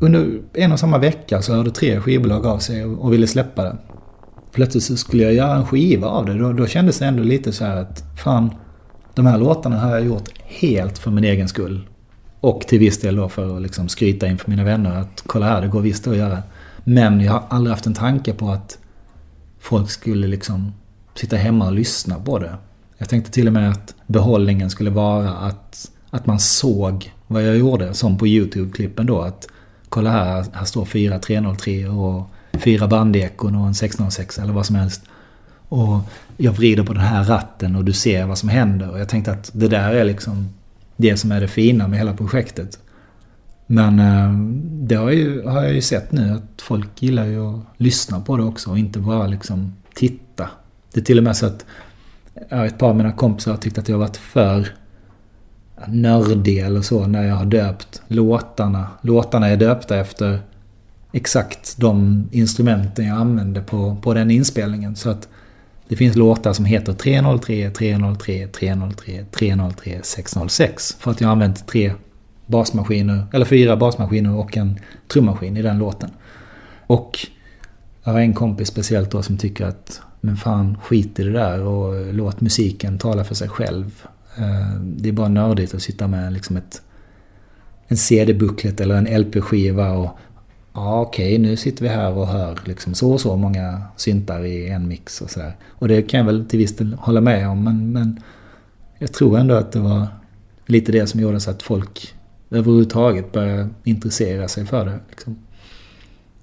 under en och samma vecka så hörde tre skivbolag av sig och och ville släppa det. Plötsligt så skulle jag göra en skiva av det. Då, då kändes det ändå lite så här att fan, de här låtarna har jag gjort helt för min egen skull. Och till viss del då för att liksom skryta inför mina vänner att kolla här, det går visst att göra. Men jag har aldrig haft en tanke på att folk skulle liksom sitta hemma och lyssna på det. Jag tänkte till och med att behållningen skulle vara att, att man såg vad jag gjorde. Som på YouTube-klippen då. Att kolla här, här står fyra 303 och fyra bandekon och en 606 eller vad som helst. Och jag vrider på den här ratten och du ser vad som händer. Och jag tänkte att det där är liksom det som är det fina med hela projektet. Men eh, det har, ju, har jag ju sett nu att folk gillar ju att lyssna på det också och inte bara liksom titta. Det är till och med så att ja, ett par av mina kompisar har tyckt att jag har varit för nördig eller så när jag har döpt låtarna. Låtarna är döpta efter exakt de instrumenten jag använde på, på den inspelningen. Så att det finns låtar som heter 303, 303, 303, 303, 606. För att jag har använt tre basmaskiner, eller fyra basmaskiner och en trummaskin i den låten. Och jag har en kompis speciellt då som tycker att men fan skit i det där och låt musiken tala för sig själv. Eh, det är bara nördigt att sitta med liksom ett, en CD-bucklet eller en LP-skiva och ja okej nu sitter vi här och hör liksom så och så många syntar i en mix och sådär. Och det kan jag väl till viss del hålla med om men, men jag tror ändå att det var lite det som gjorde så att folk överhuvudtaget började intressera sig för det. Liksom.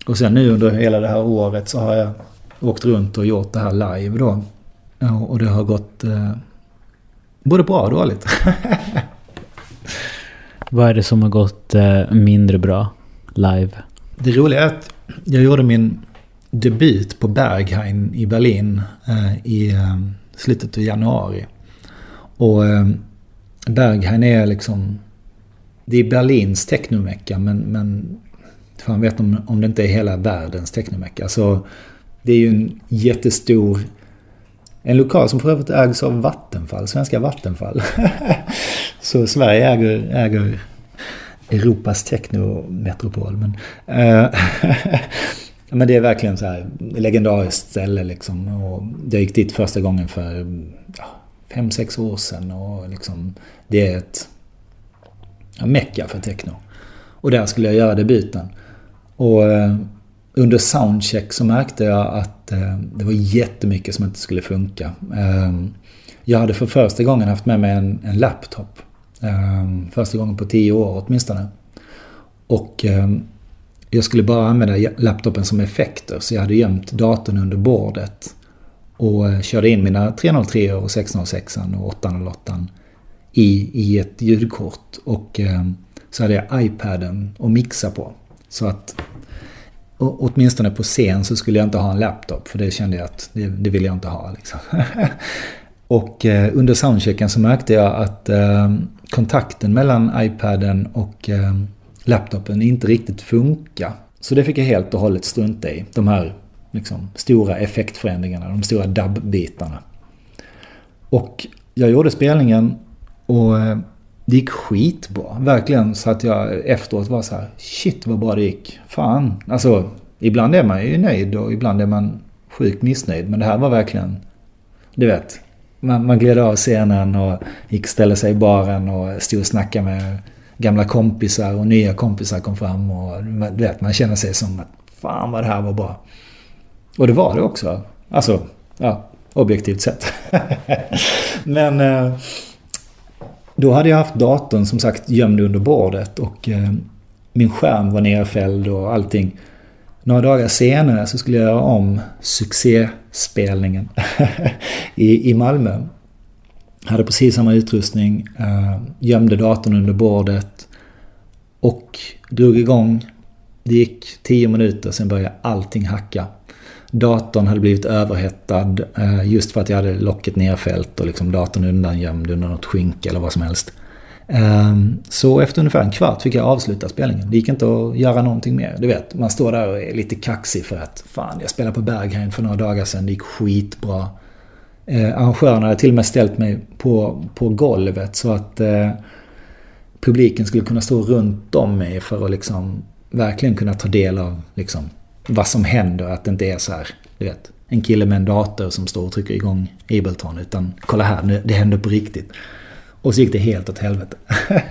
Och sen nu under hela det här året så har jag åkt runt och gjort det här live då. Och det har gått eh, både bra och dåligt. Vad är det som har gått eh, mindre bra live? Det roliga är att jag gjorde min debut på Berghain i Berlin eh, i eh, slutet av januari. Och Berghain är liksom... Det är Berlins technomecka men, men fan vet om, om det inte är hela världens technomecka. Så det är ju en jättestor... En lokal som för övrigt ägs av Vattenfall, svenska Vattenfall. <laughs> Så Sverige äger, äger Europas technometropol. Men, eh, <laughs> men det är verkligen så här legendariskt ställe liksom. Och jag gick dit första gången för ja, fem, sex år sedan. Och liksom, det är ett ja, mecka för techno. Och där skulle jag göra debuten. Och eh, under soundcheck så märkte jag att eh, det var jättemycket som inte skulle funka. Eh, jag hade för första gången haft med mig en, en laptop. Eh, första gången på tio år åtminstone. Och ehm, jag skulle bara använda laptopen som effekter så jag hade gömt datorn under bordet. Och eh, körde in mina 303 och 606 och 808 i, i ett ljudkort. Och ehm, så hade jag iPaden att mixa på. Så att och åtminstone på scen så skulle jag inte ha en laptop för det kände jag att det, det vill jag inte ha. Liksom. <laughs> och eh, under soundchecken så märkte jag att eh, kontakten mellan iPaden och eh, laptopen inte riktigt funkar. Så det fick jag helt och hållet strunta i. De här liksom, stora effektförändringarna, de stora dubbitarna. Och jag gjorde spelningen och eh, det gick skitbra. Verkligen så att jag efteråt var så här, shit vad bra det gick. Fan. Alltså, ibland är man ju nöjd och ibland är man sjukt missnöjd. Men det här var verkligen, du vet. Man, man gled av scenen och gick och ställde sig i baren och stod och snackade med gamla kompisar och nya kompisar kom fram. Och du vet, man känner sig som att fan vad det här var bra. Och det var det också. Alltså, ja, objektivt sett. <laughs> Men... Eh, då hade jag haft datorn som sagt gömd under bordet och eh, min skärm var nerfälld och allting. Några dagar senare så skulle jag göra om succéspelningen <laughs> i, i Malmö. Hade precis samma utrustning, eh, gömde datorn under bordet och drog igång. Det gick 10 minuter, sen började allting hacka. Datorn hade blivit överhettad eh, just för att jag hade locket nerfällt och liksom datorn undangömd under något skynke eller vad som helst. Ehm, så efter ungefär en kvart fick jag avsluta spelningen. Det gick inte att göra någonting mer. Du vet, man står där och är lite kaxig för att fan, jag spelade på Berghain för några dagar sedan, det gick skitbra. Eh, arrangörerna hade till och med ställt mig på, på golvet så att eh, publiken skulle kunna stå runt om mig för att liksom verkligen kunna ta del av liksom, vad som händer. Att det inte är så här, du vet, en kille med en dator som står och trycker igång Ableton. Utan kolla här, det händer på riktigt. Och så gick det helt åt helvete.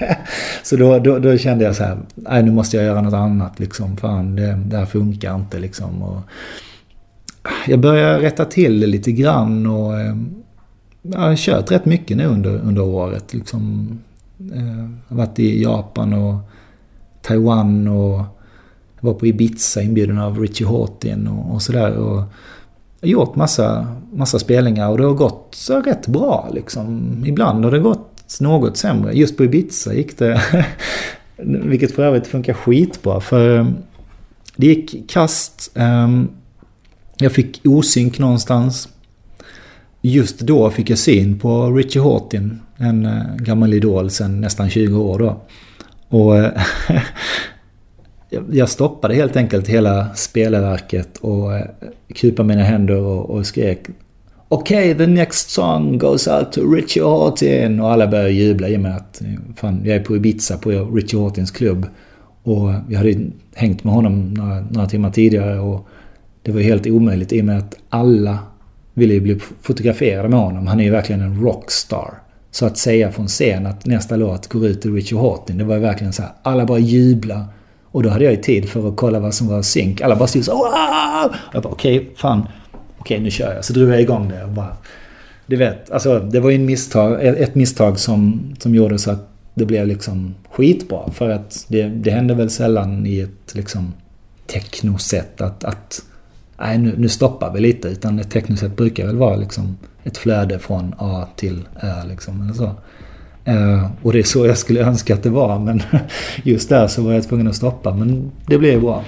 <laughs> så då, då, då, kände jag så här, nej nu måste jag göra något annat liksom. Fan, det, det här funkar inte liksom. Och jag började rätta till det lite grann och ehm, jag har kört rätt mycket nu under, under året. Liksom, eh, jag har varit i Japan och Taiwan och jag var på Ibiza inbjuden av Richie Hawtin och, och sådär. Och har gjort massa, massa spelningar och det har gått så rätt bra liksom. Ibland har det gått något sämre. Just på Ibiza gick det, <laughs> vilket för övrigt funkar skitbra. För eh, det gick kast, ehm, jag fick osynk någonstans. Just då fick jag syn på Richie Hawtin, en eh, gammal idol sedan nästan 20 år då. Och eh, <laughs> jag- stoppade helt enkelt hela spelverket och eh, kupade mina händer och, och skrek Okej, the next song goes out to Richie Hortin. Och alla började jubla i och med att eh, fan, jag är på Ibiza på Richie Hortins klubb. Och jag hade ju hängt med honom några, några timmar tidigare och det var ju helt omöjligt i och med att alla ville ju bli fotograferade med honom. Han är ju verkligen en rockstar. Så att säga från scen att nästa låt går ut till Richie Hortin, det var ju verkligen så här, alla bara jubla. Och då hade jag ju tid för att kolla vad som var synk. Alla bara stod så "Wow!" Jag bara okej, fan. Okej, nu kör jag. Så drog jag igång det och bara... Du vet, alltså det var ju misstag, ett misstag som, som gjorde så att det blev liksom skitbra. För att det, det hände väl sällan i ett liksom technosätt att, att nej nu, nu stoppar vi lite. Utan ett technosätt brukar väl vara liksom ett flöde från A till Ö liksom. Eller så. Eh, och det är så jag skulle önska att det var. Men <laughs> just där så var jag tvungen att stoppa. Men det blev bra.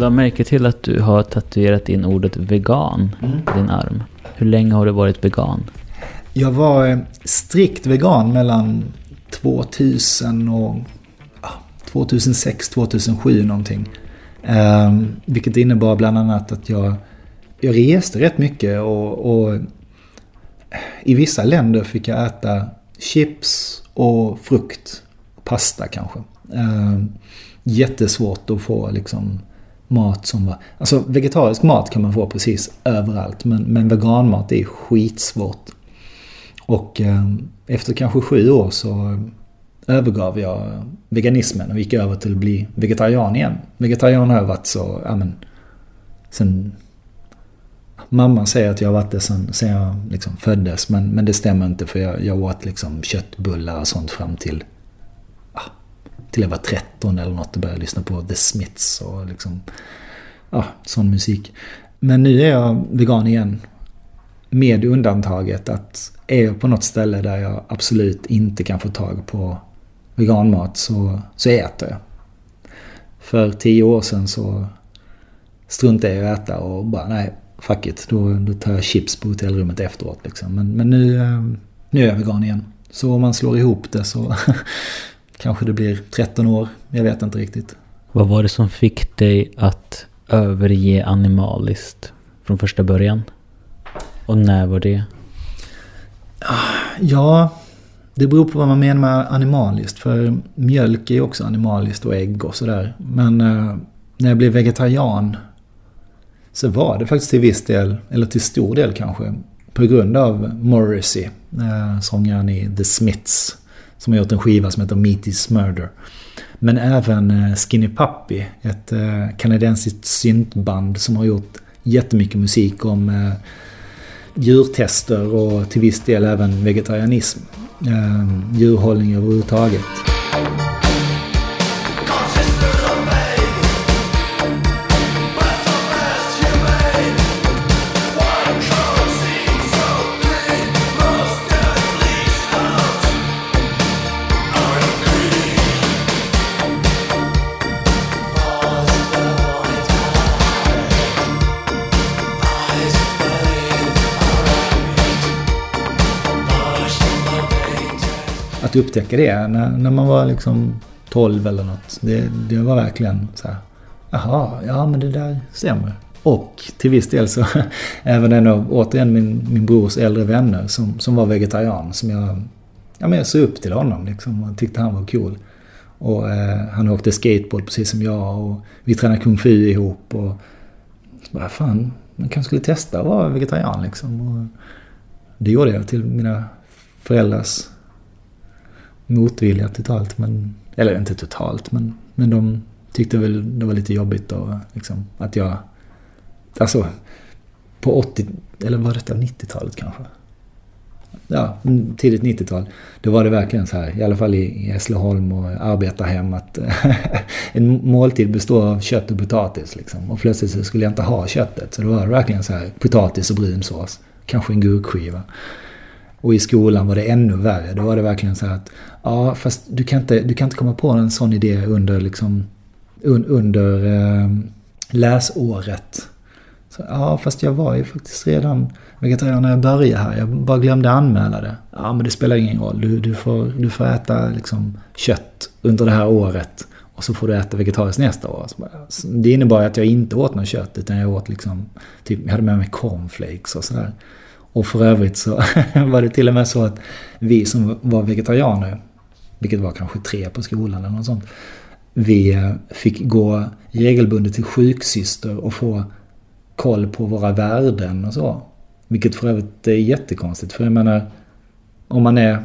Jag la märke till att du har tatuerat in ordet vegan på din arm. Hur länge har du varit vegan? Jag var eh, strikt vegan mellan 2000 och ja, 2006, 2007 någonting. Eh, vilket innebar bland annat att jag, jag reste rätt mycket och, och i vissa länder fick jag äta chips och frukt. Pasta kanske. Eh, jättesvårt att få liksom mat som var... Alltså vegetarisk mat kan man få precis överallt. Men, men veganmat är skitsvårt. Och eh, efter kanske sju år så eh, övergav jag veganismen och gick över till att bli vegetarian igen. Vegetarian har jag varit så, ja men, sen... Mamma säger att jag har varit det sen, sen jag liksom föddes, men, men det stämmer inte för jag, jag åt liksom köttbullar och sånt fram till... Till jag var 13 eller något och började lyssna på The Smiths och liksom... Ja, sån musik. Men nu är jag vegan igen. Med undantaget att är jag på något ställe där jag absolut inte kan få tag på veganmat så, så äter jag. För tio år sedan så struntade jag i att äta och bara nej, fuck it. Då, då tar jag chips på hotellrummet efteråt liksom. Men, men nu, eh, nu är jag vegan igen. Så om man slår ihop det så <laughs> kanske det blir 13 år. Jag vet inte riktigt. Vad var det som fick dig att överge animaliskt från första början? Och när var det? Ja, det beror på vad man menar med animaliskt. För mjölk är ju också animaliskt och ägg och sådär. Men eh, när jag blev vegetarian så var det faktiskt till viss del, eller till stor del kanske, på grund av Morrissey, eh, sångaren i The Smiths, som har gjort en skiva som heter Meat is Murder. Men även eh, Skinny Puppy, ett eh, kanadensiskt syntband som har gjort jättemycket musik om eh, djurtester och till viss del även vegetarianism. Djurhållning överhuvudtaget. Att upptäcka det när, när man var liksom 12 eller något. Det, det var verkligen så här, jaha, ja men det där stämmer. Och till viss del så <laughs> även en av, återigen min, min brors äldre vänner som, som var vegetarian. Som jag, ja men jag såg upp till honom liksom och tyckte han var cool. Och eh, han åkte skateboard precis som jag och vi tränade kung fu ihop. Och så bara, fan, man kanske skulle testa att vara vegetarian liksom. Och det gjorde jag till mina föräldrars motvilja totalt. Men, eller inte totalt, men, men de tyckte väl det var lite jobbigt då, liksom, att jag... Alltså, på 80, eller var detta 90-talet kanske? Ja, tidigt 90-tal. Då var det verkligen så här, i alla fall i, i Hässleholm och arbetarhem, att <laughs> en måltid består av kött och potatis. Liksom. Och plötsligt så skulle jag inte ha köttet. Så då var det verkligen så här, potatis och brunsås. Kanske en gurkskiva. Och i skolan var det ännu värre. Då var det verkligen så här att, ja fast du kan inte, du kan inte komma på en sån idé under liksom, un, under eh, läsåret. Så, ja, fast jag var ju faktiskt redan vegetarian när jag började här. Jag bara glömde anmäla det. Ja, men det spelar ingen roll. Du, du, får, du får äta liksom, kött under det här året. Och så får du äta vegetariskt nästa år. Så bara, så det innebar att jag inte åt något kött. Utan jag åt liksom, typ, jag hade med mig cornflakes och sådär. Och för övrigt så <laughs> var det till och med så att vi som var vegetarianer, vilket var kanske tre på skolan eller något sånt. Vi eh, fick gå regelbundet till sjuksyster och få koll på våra värden och så. Vilket för övrigt är jättekonstigt. För jag menar, om man är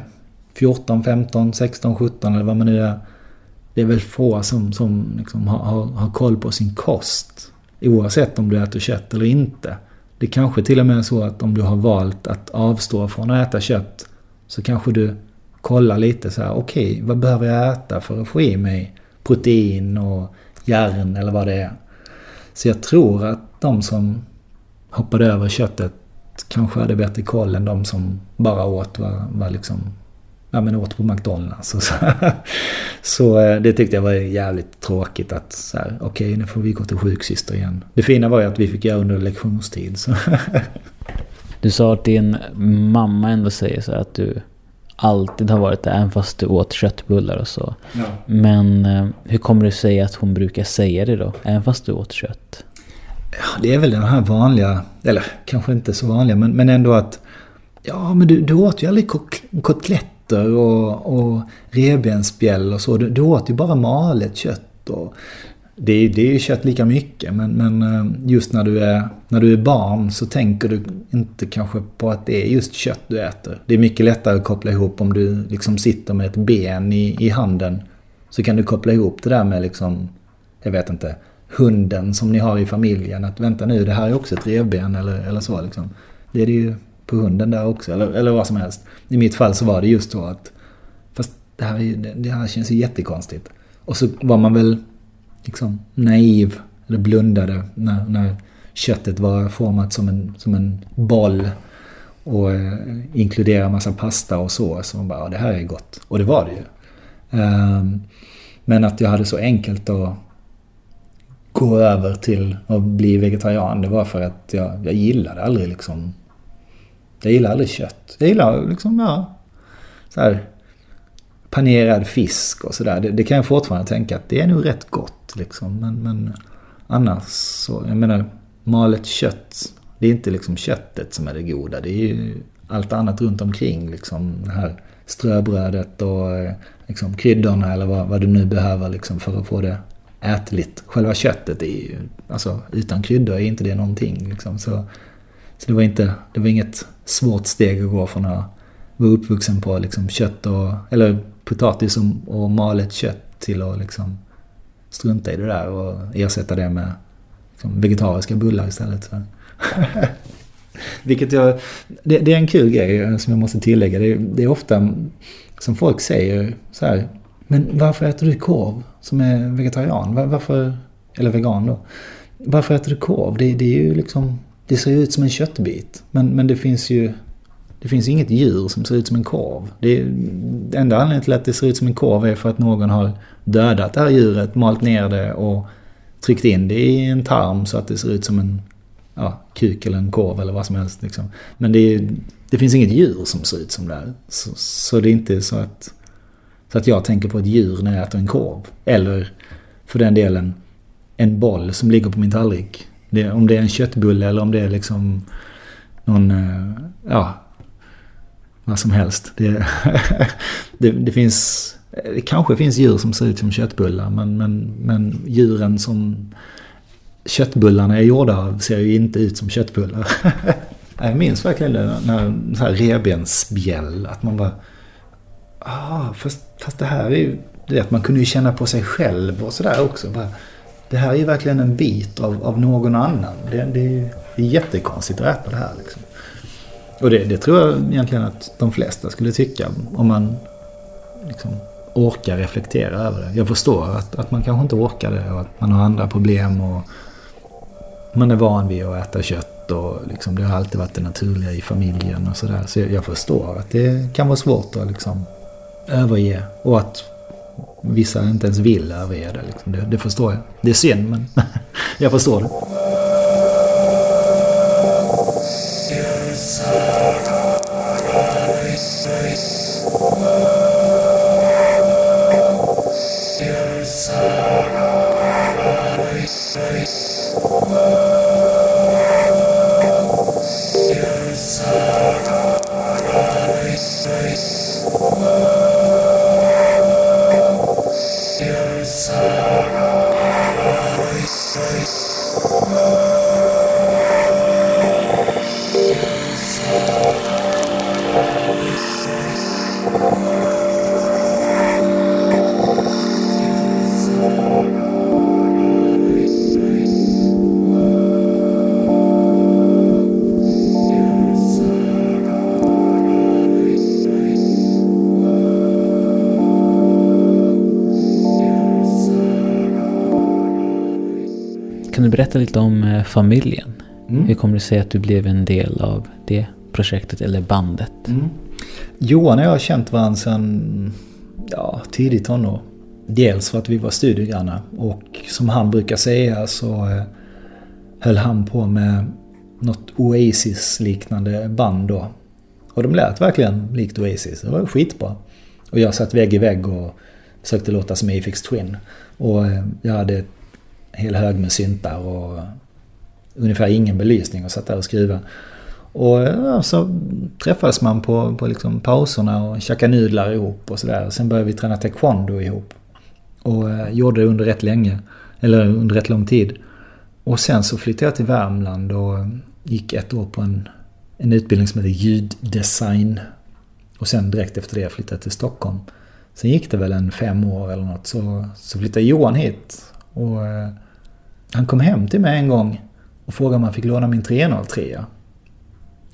14, 15, 16, 17 eller vad man nu är. Det är väl få som, som liksom har, har, har koll på sin kost. Oavsett om du äter kött eller inte. Det kanske till och med är så att om du har valt att avstå från att äta kött så kanske du kollar lite så här, okej, okay, vad behöver jag äta för att få i mig protein och järn eller vad det är. Så jag tror att de som hoppade över köttet kanske hade bättre koll än de som bara åt vad, vad liksom ja, men åt på McDonalds. Och så, <laughs> så eh, det tyckte jag var jävligt tråkigt att så här, okej okay, nu får vi gå till sjuksyster igen. Det fina var ju att vi fick göra under lektionstid. Så. <laughs> Du sa att din mamma ändå säger så att du alltid har varit där, även fast du åt köttbullar och så. Ja. Men eh, hur kommer det sig att hon brukar säga det då, även fast du åt kött? Ja, det är väl den här vanliga, eller kanske inte så vanliga, men, men ändå att Ja, men du, du åt ju aldrig fötter och, och revbensspjäll och så. Du, du åt ju bara malet kött. Och det, det är ju kött lika mycket, men, men eh, just när du, är, när du är barn så tänker du inte kanske på att det är just kött du äter. Det är mycket lättare att koppla ihop om du liksom sitter med ett ben i, i handen. Så kan du koppla ihop det där med liksom, jag vet inte, hunden som ni har i familjen. Att vänta nu, det här är också ett revben eller, eller så liksom. Det är det ju på hunden där också, eller, eller vad som helst. I mitt fall så var det just så att, fast det här, det här känns ju jättekonstigt. Och så var man väl liksom naiv, eller blundade när, när köttet var format som en, som en boll och eh, inkluderade massa pasta och så. Så man bara, ja, det här är gott. Och det var det ju. Um, men att jag hade så enkelt att gå över till att bli vegetarian, det var för att jag, jag gillade aldrig liksom... Jag gillar aldrig kött. Jag gillar liksom, ja... Så här, panerad fisk och sådär. Det, det kan jag fortfarande tänka att det är nog rätt gott liksom. Men, men annars så, jag menar, malet kött. Det är inte liksom köttet som är det goda. Det är ju allt annat runt omkring. Liksom det här ströbrödet och eh, liksom kryddorna eller vad, vad du nu behöver liksom för att få det ätligt. Själva köttet är ju, alltså utan kryddor är inte det någonting. Liksom. Så, så det var inte, det var inget svårt steg att gå från att vara uppvuxen på liksom kött och, eller potatis och, och malet kött till att liksom strunta i det där och ersätta det med liksom vegetariska bullar istället. Så. <laughs> Vilket jag, det, det är en kul grej som jag måste tillägga. Det är, det är ofta som folk säger så här. Men varför äter du korv som är vegetarian? Var, varför, eller vegan då. Varför äter du korv? Det, det är ju liksom, det ser ju ut som en köttbit. Men, men det finns ju det finns inget djur som ser ut som en korv. Det är, enda anledningen till att det ser ut som en korv är för att någon har dödat det här djuret, malt ner det och tryckt in det i en tarm så att det ser ut som en ja, kuk eller en korv eller vad som helst. Liksom. Men det, är, det finns inget djur som ser ut som det här. Så, så det är inte så att Så att jag tänker på ett djur när jag äter en korv. Eller för den delen en boll som ligger på min tallrik. Det, om det är en köttbulle eller om det är liksom någon, eh, ja, vad som helst. Det, <laughs> det, det finns, det kanske finns djur som ser ut som köttbullar men, men, men djuren som köttbullarna är gjorda av ser ju inte ut som köttbullar. <laughs> Jag minns verkligen det när så här revbensspjäll, att man bara Ah, fast, fast det här är ju... Du vet, man kunde ju känna på sig själv och sådär också. Bara, det här är ju verkligen en bit av, av någon annan. Det, det, är ju det är jättekonstigt att äta det här liksom. Och det, det tror jag egentligen att de flesta skulle tycka om man liksom orkar reflektera över det. Jag förstår att, att man kanske inte orkar det och att man har andra problem och man är van vid att äta kött och liksom, det har alltid varit det naturliga i familjen och sådär. Så jag, jag förstår att det kan vara svårt att liksom överge och att vissa inte ens vill överge det. Liksom. Det, det förstår jag. Det är synd men <laughs> jag förstår det. Kan berätta lite om eh, familjen? Mm. Hur kommer det sig att du blev en del av det projektet eller bandet? Mm. Johan och jag har känt varandra sedan ja, tidigt tonår. Dels för att vi var studiegrannar och som han brukar säga så eh, höll han på med något Oasis-liknande band då. Och de lät verkligen likt Oasis. Det var skitbra. Och jag satt vägg i vägg och försökte låta som Aphex Twin. Och eh, jag hade en hel hög med syntar och ungefär ingen belysning och satt där och skruvade. Och ja, så träffades man på, på liksom pauserna och käkade nudlar ihop och sådär. Sen började vi träna taekwondo ihop. Och eh, gjorde det under rätt länge. Eller under rätt lång tid. Och sen så flyttade jag till Värmland och gick ett år på en, en utbildning som heter ljuddesign. Och sen direkt efter det flyttade jag till Stockholm. Sen gick det väl en fem år eller något så, så flyttade Johan hit. Och eh, han kom hem till mig en gång och frågade om han fick låna min 303.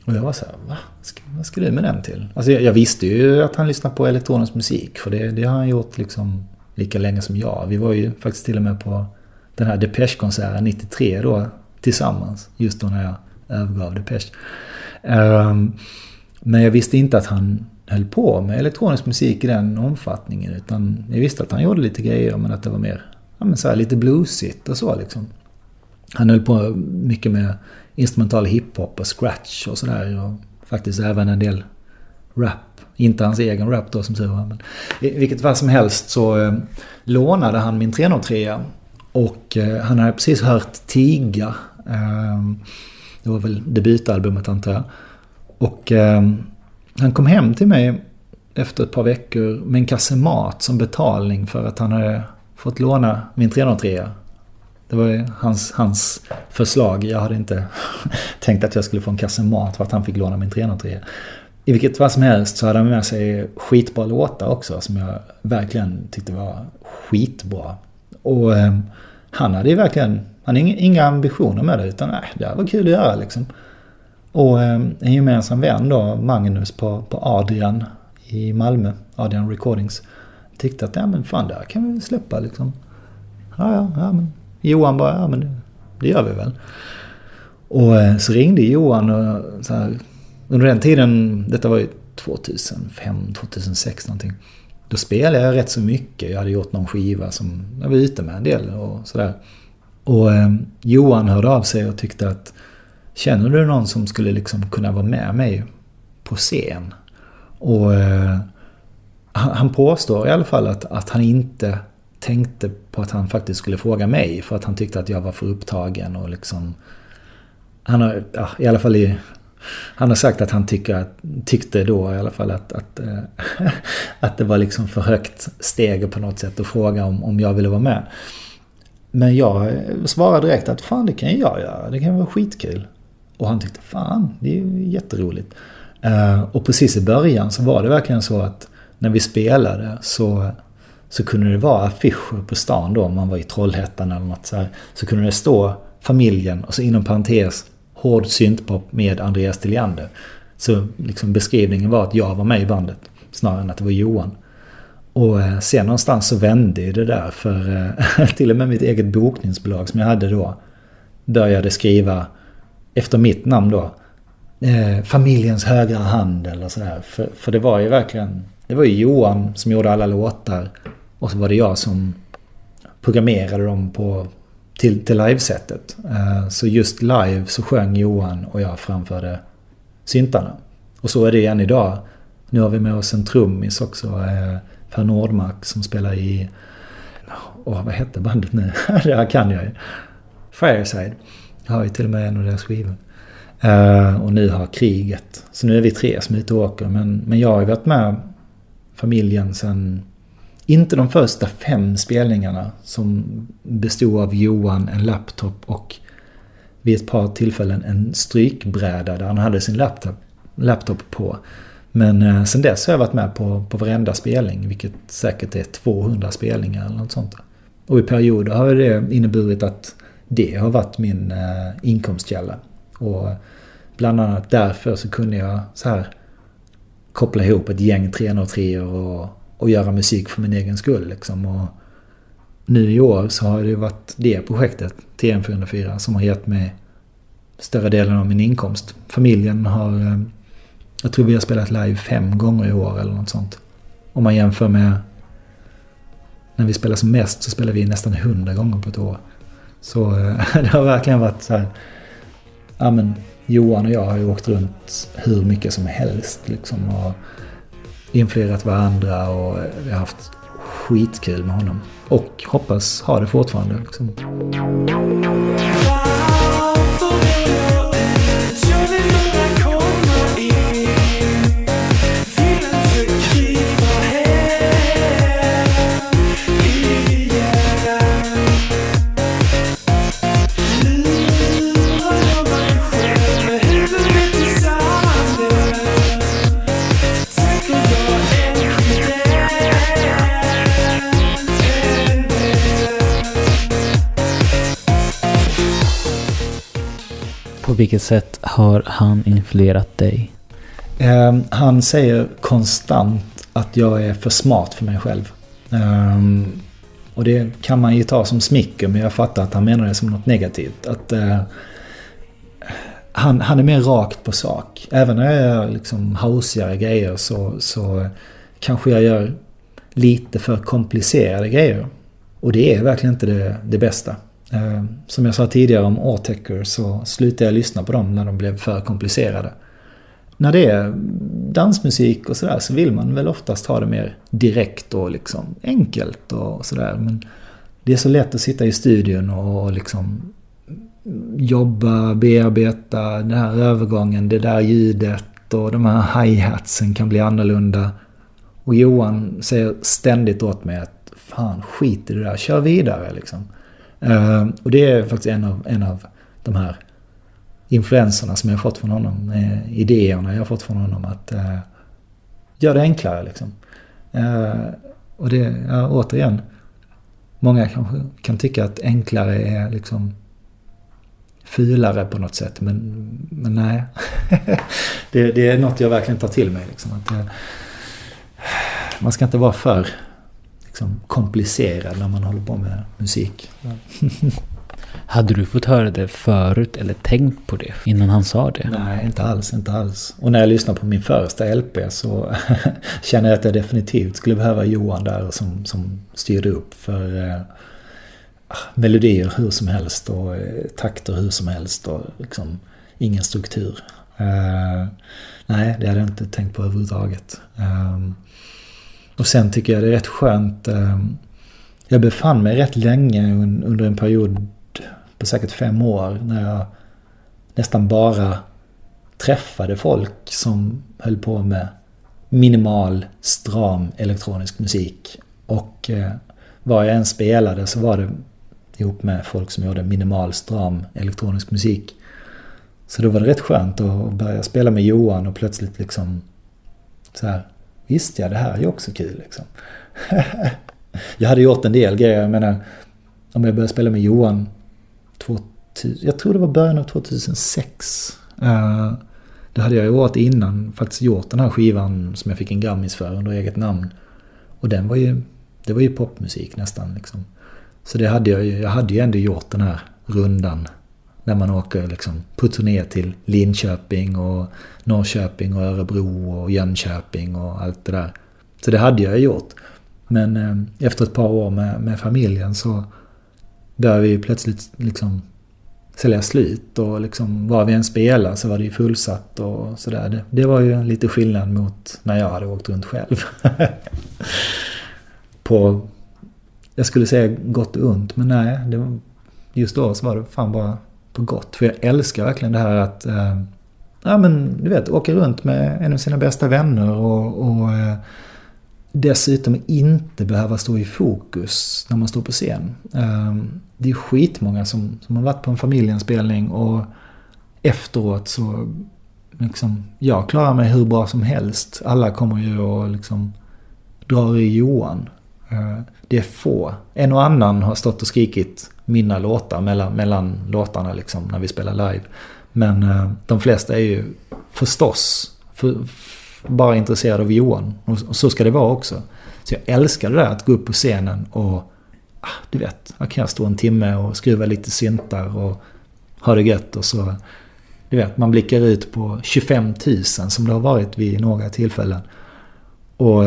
Och jag var så här, va? Vad ska du med den till? Alltså jag, jag visste ju att han lyssnade på elektronisk musik. För det, det har han gjort liksom lika länge som jag. Vi var ju faktiskt till och med på den här Depeche-konserten 93 då tillsammans. Just då när jag övergav Depeche. Um, men jag visste inte att han höll på med elektronisk musik i den omfattningen. Utan jag visste att han gjorde lite grejer men att det var mer ja, men så här, lite bluesigt och så liksom. Han höll på mycket med instrumental hiphop och scratch och sådär. Och faktiskt även en del rap. Inte hans egen rap då som tur var. Men i vilket fall som helst så eh, lånade han min 303 Och eh, han hade precis hört Tiga. Eh, det var väl debutalbumet antar jag. Och eh, han kom hem till mig efter ett par veckor med en kasse mat som betalning för att han hade fått låna min 303 det var ju hans, hans förslag. Jag hade inte <laughs> tänkt att jag skulle få en kasse mat för att han fick låna min 303. I vilket fall som helst så hade han med sig skitbra låtar också som jag verkligen tyckte var skitbra. Och eh, han hade ju verkligen, han hade inga ambitioner med det utan nej, det här var kul att göra liksom. Och eh, en gemensam vän då, Magnus på, på Adrian i Malmö, Adrian Recordings, tyckte att ja men fan det här kan vi släppa liksom. Ja, ja, ja men Johan bara, ja men det, det gör vi väl. Och eh, så ringde Johan och eh, så här, under den tiden, detta var ju 2005, 2006 någonting. Då spelade jag rätt så mycket. Jag hade gjort någon skiva som jag var ute med en del och sådär. Och eh, Johan hörde av sig och tyckte att Känner du någon som skulle liksom kunna vara med mig på scen? Och eh, han påstår i alla fall att, att han inte tänkte på att han faktiskt skulle fråga mig för att han tyckte att jag var för upptagen och liksom... Han har, ja, i alla fall i... Han har sagt att han tycker, att- tyckte då i alla fall att, att, eh, <laughs> att det var liksom för högt steg på något sätt att fråga om, om jag ville vara med. Men jag svarade direkt att fan det kan ju jag göra, det kan vara skitkul. Och han tyckte fan det är ju jätteroligt. Eh, och precis i början så var det verkligen så att när vi spelade så, så kunde det vara affischer på stan då om man var i Trollhättan eller något så här. Så kunde det stå familjen och så inom parentes hård syntpop med Andreas Tilliander. Så liksom beskrivningen var att jag var med i bandet snarare än att det var Johan. Och eh, sen någonstans så vände ju det där för eh, <laughs> till och med mitt eget bokningsbolag som jag hade då började skriva efter mitt namn då eh, familjens högra hand eller sådär. För, för det var ju verkligen, det var ju Johan som gjorde alla låtar och så var det jag som programmerade dem på, till, till livesättet. Eh, så just live så sjöng Johan och jag framförde syntarna. Och så är det än idag. Nu har vi med oss en trummis också, eh, Per Nordmark som spelar i... Åh, vad hette bandet nu? <laughs> det här kan jag ju. Fireside. Jag har ju till och med en av deras skivor. Eh, och nu har kriget. Så nu är vi tre som är ute och åker. Men, men jag har ju varit med familjen sen... Inte de första fem spelningarna som bestod av Johan, en laptop och vid ett par tillfällen en strykbräda där han hade sin laptop, laptop på. Men eh, sen dess har jag varit med på, på varenda spelning, vilket säkert är 200 spelningar eller något sånt. Och i perioder har det inneburit att det har varit min eh, inkomstkälla. Och eh, bland annat därför så kunde jag så här koppla ihop ett gäng 303 och, och göra musik för min egen skull. Liksom. Och nu i år så har det varit det projektet, TM404, som har gett mig större delen av min inkomst. Familjen har, eh, jag tror vi har spelat live fem gånger i år eller något sånt. Om man jämför med när vi spelar som mest så spelar vi nästan hundra gånger på ett år. Så eh, <laughs> det har verkligen varit så här, ja men Johan och jag har ju åkt runt hur mycket som helst liksom och influerat varandra och vi har haft skitkul med honom. Och hoppas ha det fortfarande. Liksom. Vilket sätt har han influerat dig? Um, han säger konstant att jag är för smart för mig själv. Um, och det kan man ju ta som smicker men jag fattar att han menar det som något negativt. Att uh, han, han är mer rakt på sak. Även när jag gör liksom hausigare grejer så, så kanske jag gör lite för komplicerade grejer. Och det är verkligen inte det, det bästa. Eh, som jag sa tidigare om Autechre så slutade jag lyssna på dem när de blev för komplicerade. När det är dansmusik och sådär så vill man väl oftast ha det mer direkt och liksom enkelt och sådär. Men det är så lätt att sitta i studion och liksom jobba, bearbeta den här övergången, det där ljudet och de här hi-hatsen kan bli annorlunda. Och Johan säger ständigt åt mig att fan skit i det där, kör vidare liksom. Ehm, och det är faktiskt en av, en av de här influenserna som jag har fått från honom. Eh, idéerna jag har fått från honom att uh, göra det enklare liksom. Uh, och det, ja, återigen, många kanske kan tycka att enklare är liksom fulare på något sätt. Men, men nej. <laughs> det, det är något jag verkligen tar till mig. Liksom, att, uh, man ska inte vara för liksom, komplicerad när man håller på med musik. <laughs> Hade du fått höra det förut eller tänkt på det innan han sa det? Nej, inte alls, inte alls. Och när jag lyssnar på min första LP så <laughs> känner jag att jag definitivt skulle behöva Johan där som, som styrde upp för eh, melodier hur som helst och eh, takter hur som helst och liksom ingen struktur. Eh, nej, det hade jag inte tänkt på överhuvudtaget. Eh, och sen tycker jag det är rätt skönt. Ehm, jag befann mig rätt länge under en period på säkert fem år när jag nästan bara träffade folk som höll på med minimal, stram elektronisk musik. Och eh, var jag än spelade så var det ihop med folk som gjorde minimal, stram elektronisk musik. Så då var det rätt skönt att börja spela med Johan och plötsligt liksom så här, visst ja, det här är ju också kul liksom. <laughs> jag hade gjort en del grejer, jag menar, om jag började spela med Johan 2000, jag tror det var början av 2006. Uh, eh, det hade jag ju året innan faktiskt gjort den här skivan som jag fick en Grammis för under eget namn. Och den var ju, det var ju popmusik nästan liksom. Så det hade jag ju, jag hade ju ändå gjort den här rundan. När man åker liksom på turné till Linköping och Norrköping och Örebro och Jönköping och allt det där. Så det hade jag ju gjort. Men eh, efter ett par år med, med familjen så började vi plötsligt liksom sälja slut och liksom var vi än spelade så var det ju fullsatt och sådär. Det, det var ju lite skillnad mot när jag hade åkt runt själv. <laughs> På, jag skulle säga gott och ont, men nej, det just då så var det fan bara på gott. För jag älskar verkligen det här att, eh, ja men du vet, åka runt med en av sina bästa vänner och, och eh, dessutom inte behöva stå i fokus när man står på scen. Eh, det är skitmånga som, som har varit på en familjeinspelning och efteråt så liksom, jag klarar mig hur bra som helst. Alla kommer ju och liksom drar i Johan. Eh, det är få. En och annan har stått och skrikit mina låtar mellan, mellan låtarna liksom när vi spelar live. Men eh, de flesta är ju förstås för, bara intresserade av Johan. Och, och så ska det vara också. Så jag älskar det där att gå upp på scenen och ah, du vet, här kan jag stå en timme och skruva lite syntar och ha det gött och så du vet, man blickar ut på 25 000 som det har varit vid några tillfällen. Och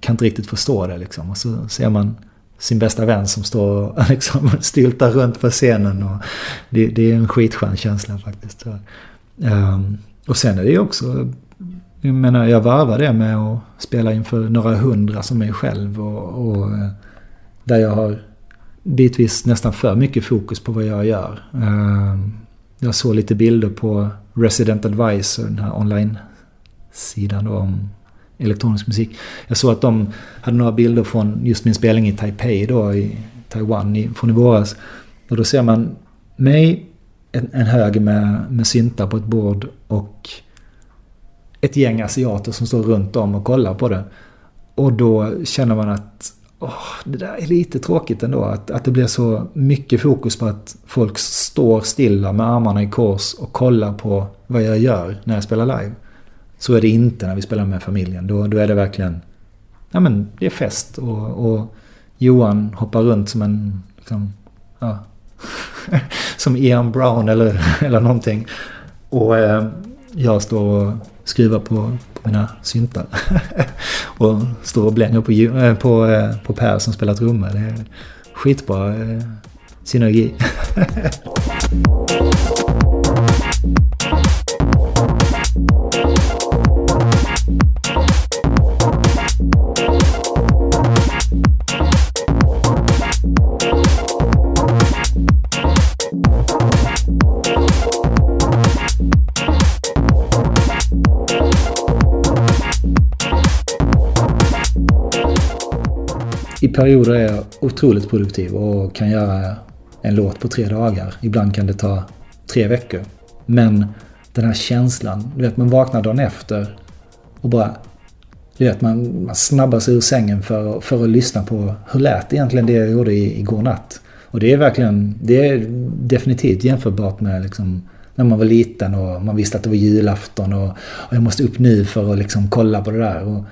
kan inte riktigt förstå det liksom. Och så ser man sin bästa vän som står och <laughs> liksom styltar runt på scenen. Och det, det är en skitskön känsla faktiskt. Så, ehm, och sen är det ju också, jag menar jag varvar det med att spela inför några hundra som mig själv. Och, och eh, där jag har bitvis nästan för mycket fokus på vad jag gör. Um, jag såg lite bilder på Resident Advisor, den här online-sidan då om elektronisk musik. Jag såg att de hade några bilder från just min spelning i Taipei då i Taiwan i, från i våras. Och då ser man mig, en, en hög med, med syntar på ett bord och ett gäng asiater som står runt om och kollar på det. Och då känner man att åh, det där är lite tråkigt ändå. Att, att det blir så mycket fokus på att folk står stilla med armarna i kors och kollar på vad jag gör när jag spelar live. Så är det inte när vi spelar med familjen. Då, då är det verkligen... Ja men det är fest och, och Johan hoppar runt som en... Liksom, ja, <laughs> som Ian Brown eller, <laughs> eller någonting. Och eh, jag står och skruvar på, på mina syntar. <laughs> och står och blänger på, eh, på, eh, på Per som spelar trummor. Det är skitbra eh, synergi. I perioder är jag otroligt produktiv och kan göra en låt på tre dagar. Ibland kan det ta tre veckor. Men den här känslan, du vet man vaknar dagen efter och bara... Du vet man, man snabbar sig ur sängen för, för att lyssna på hur lät egentligen det jag gjorde igår natt. Och det är verkligen, det är definitivt jämförbart med liksom när man var liten och man visste att det var julafton och, och jag måste upp nu för att liksom kolla på det där. Och,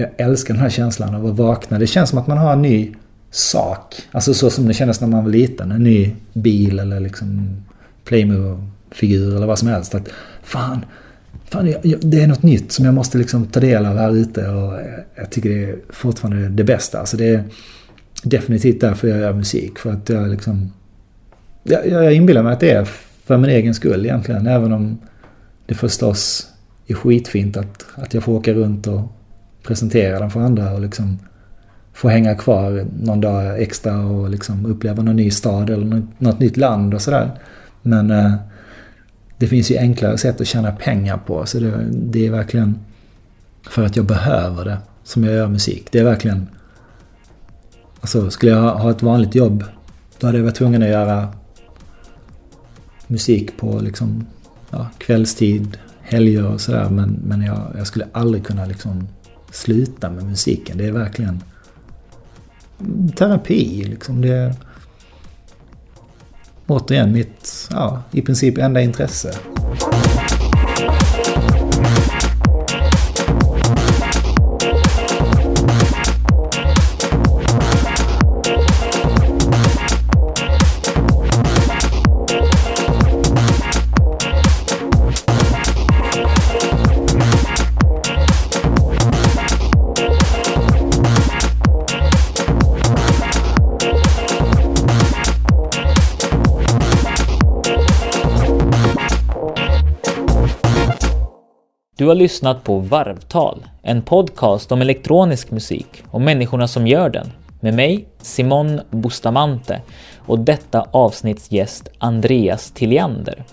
jag älskar den här känslan av att vakna. Det känns som att man har en ny sak. Alltså så som det kändes när man var liten. En ny bil eller liksom Playmo-figur eller vad som helst. Att fan, fan jag- jag- det är något nytt som jag måste liksom ta del av här ute. Och jag- jag tycker det är fortfarande det bästa. Alltså det är definitivt därför jag gör musik. För att jag liksom... Jag, jag inbillar mig att det är för min egen skull egentligen. Även om det förstås är skitfint att, att jag får åka runt och presentera den för andra och liksom få hänga kvar någon dag extra och liksom uppleva någon ny stad eller något, nytt land och sådär. Men eh, det finns ju enklare sätt att tjäna pengar på så det, det är verkligen för att jag behöver det som jag gör musik. Det är verkligen... Alltså skulle jag ha ett vanligt jobb då hade jag varit tvungen att göra musik på liksom ja, kvällstid, helger och sådär. Men, men jag, jag skulle aldrig kunna liksom sluta med musiken. Det är verkligen terapi liksom. Det är återigen mitt, ja, i princip enda intresse. Du har lyssnat på Varvtal, en podcast om elektronisk musik och människorna som gör den. Med mig, Simon Bustamante och detta avsnitts gäst Andreas Tilliander.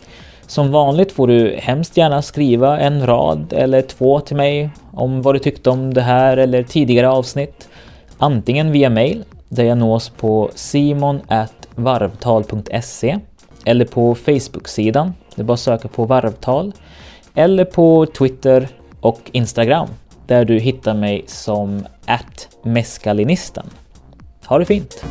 Som vanligt får du hemskt gärna skriva en rad eller två till mig om vad du tyckte om det här eller tidigare avsnitt. Antingen via mail, där jag nås på simon.varvtal.se eller på Facebook-sidan, det är bara att söka på Varvtal eller på Twitter och Instagram där du hittar mig som mescalinisten. Ha det fint!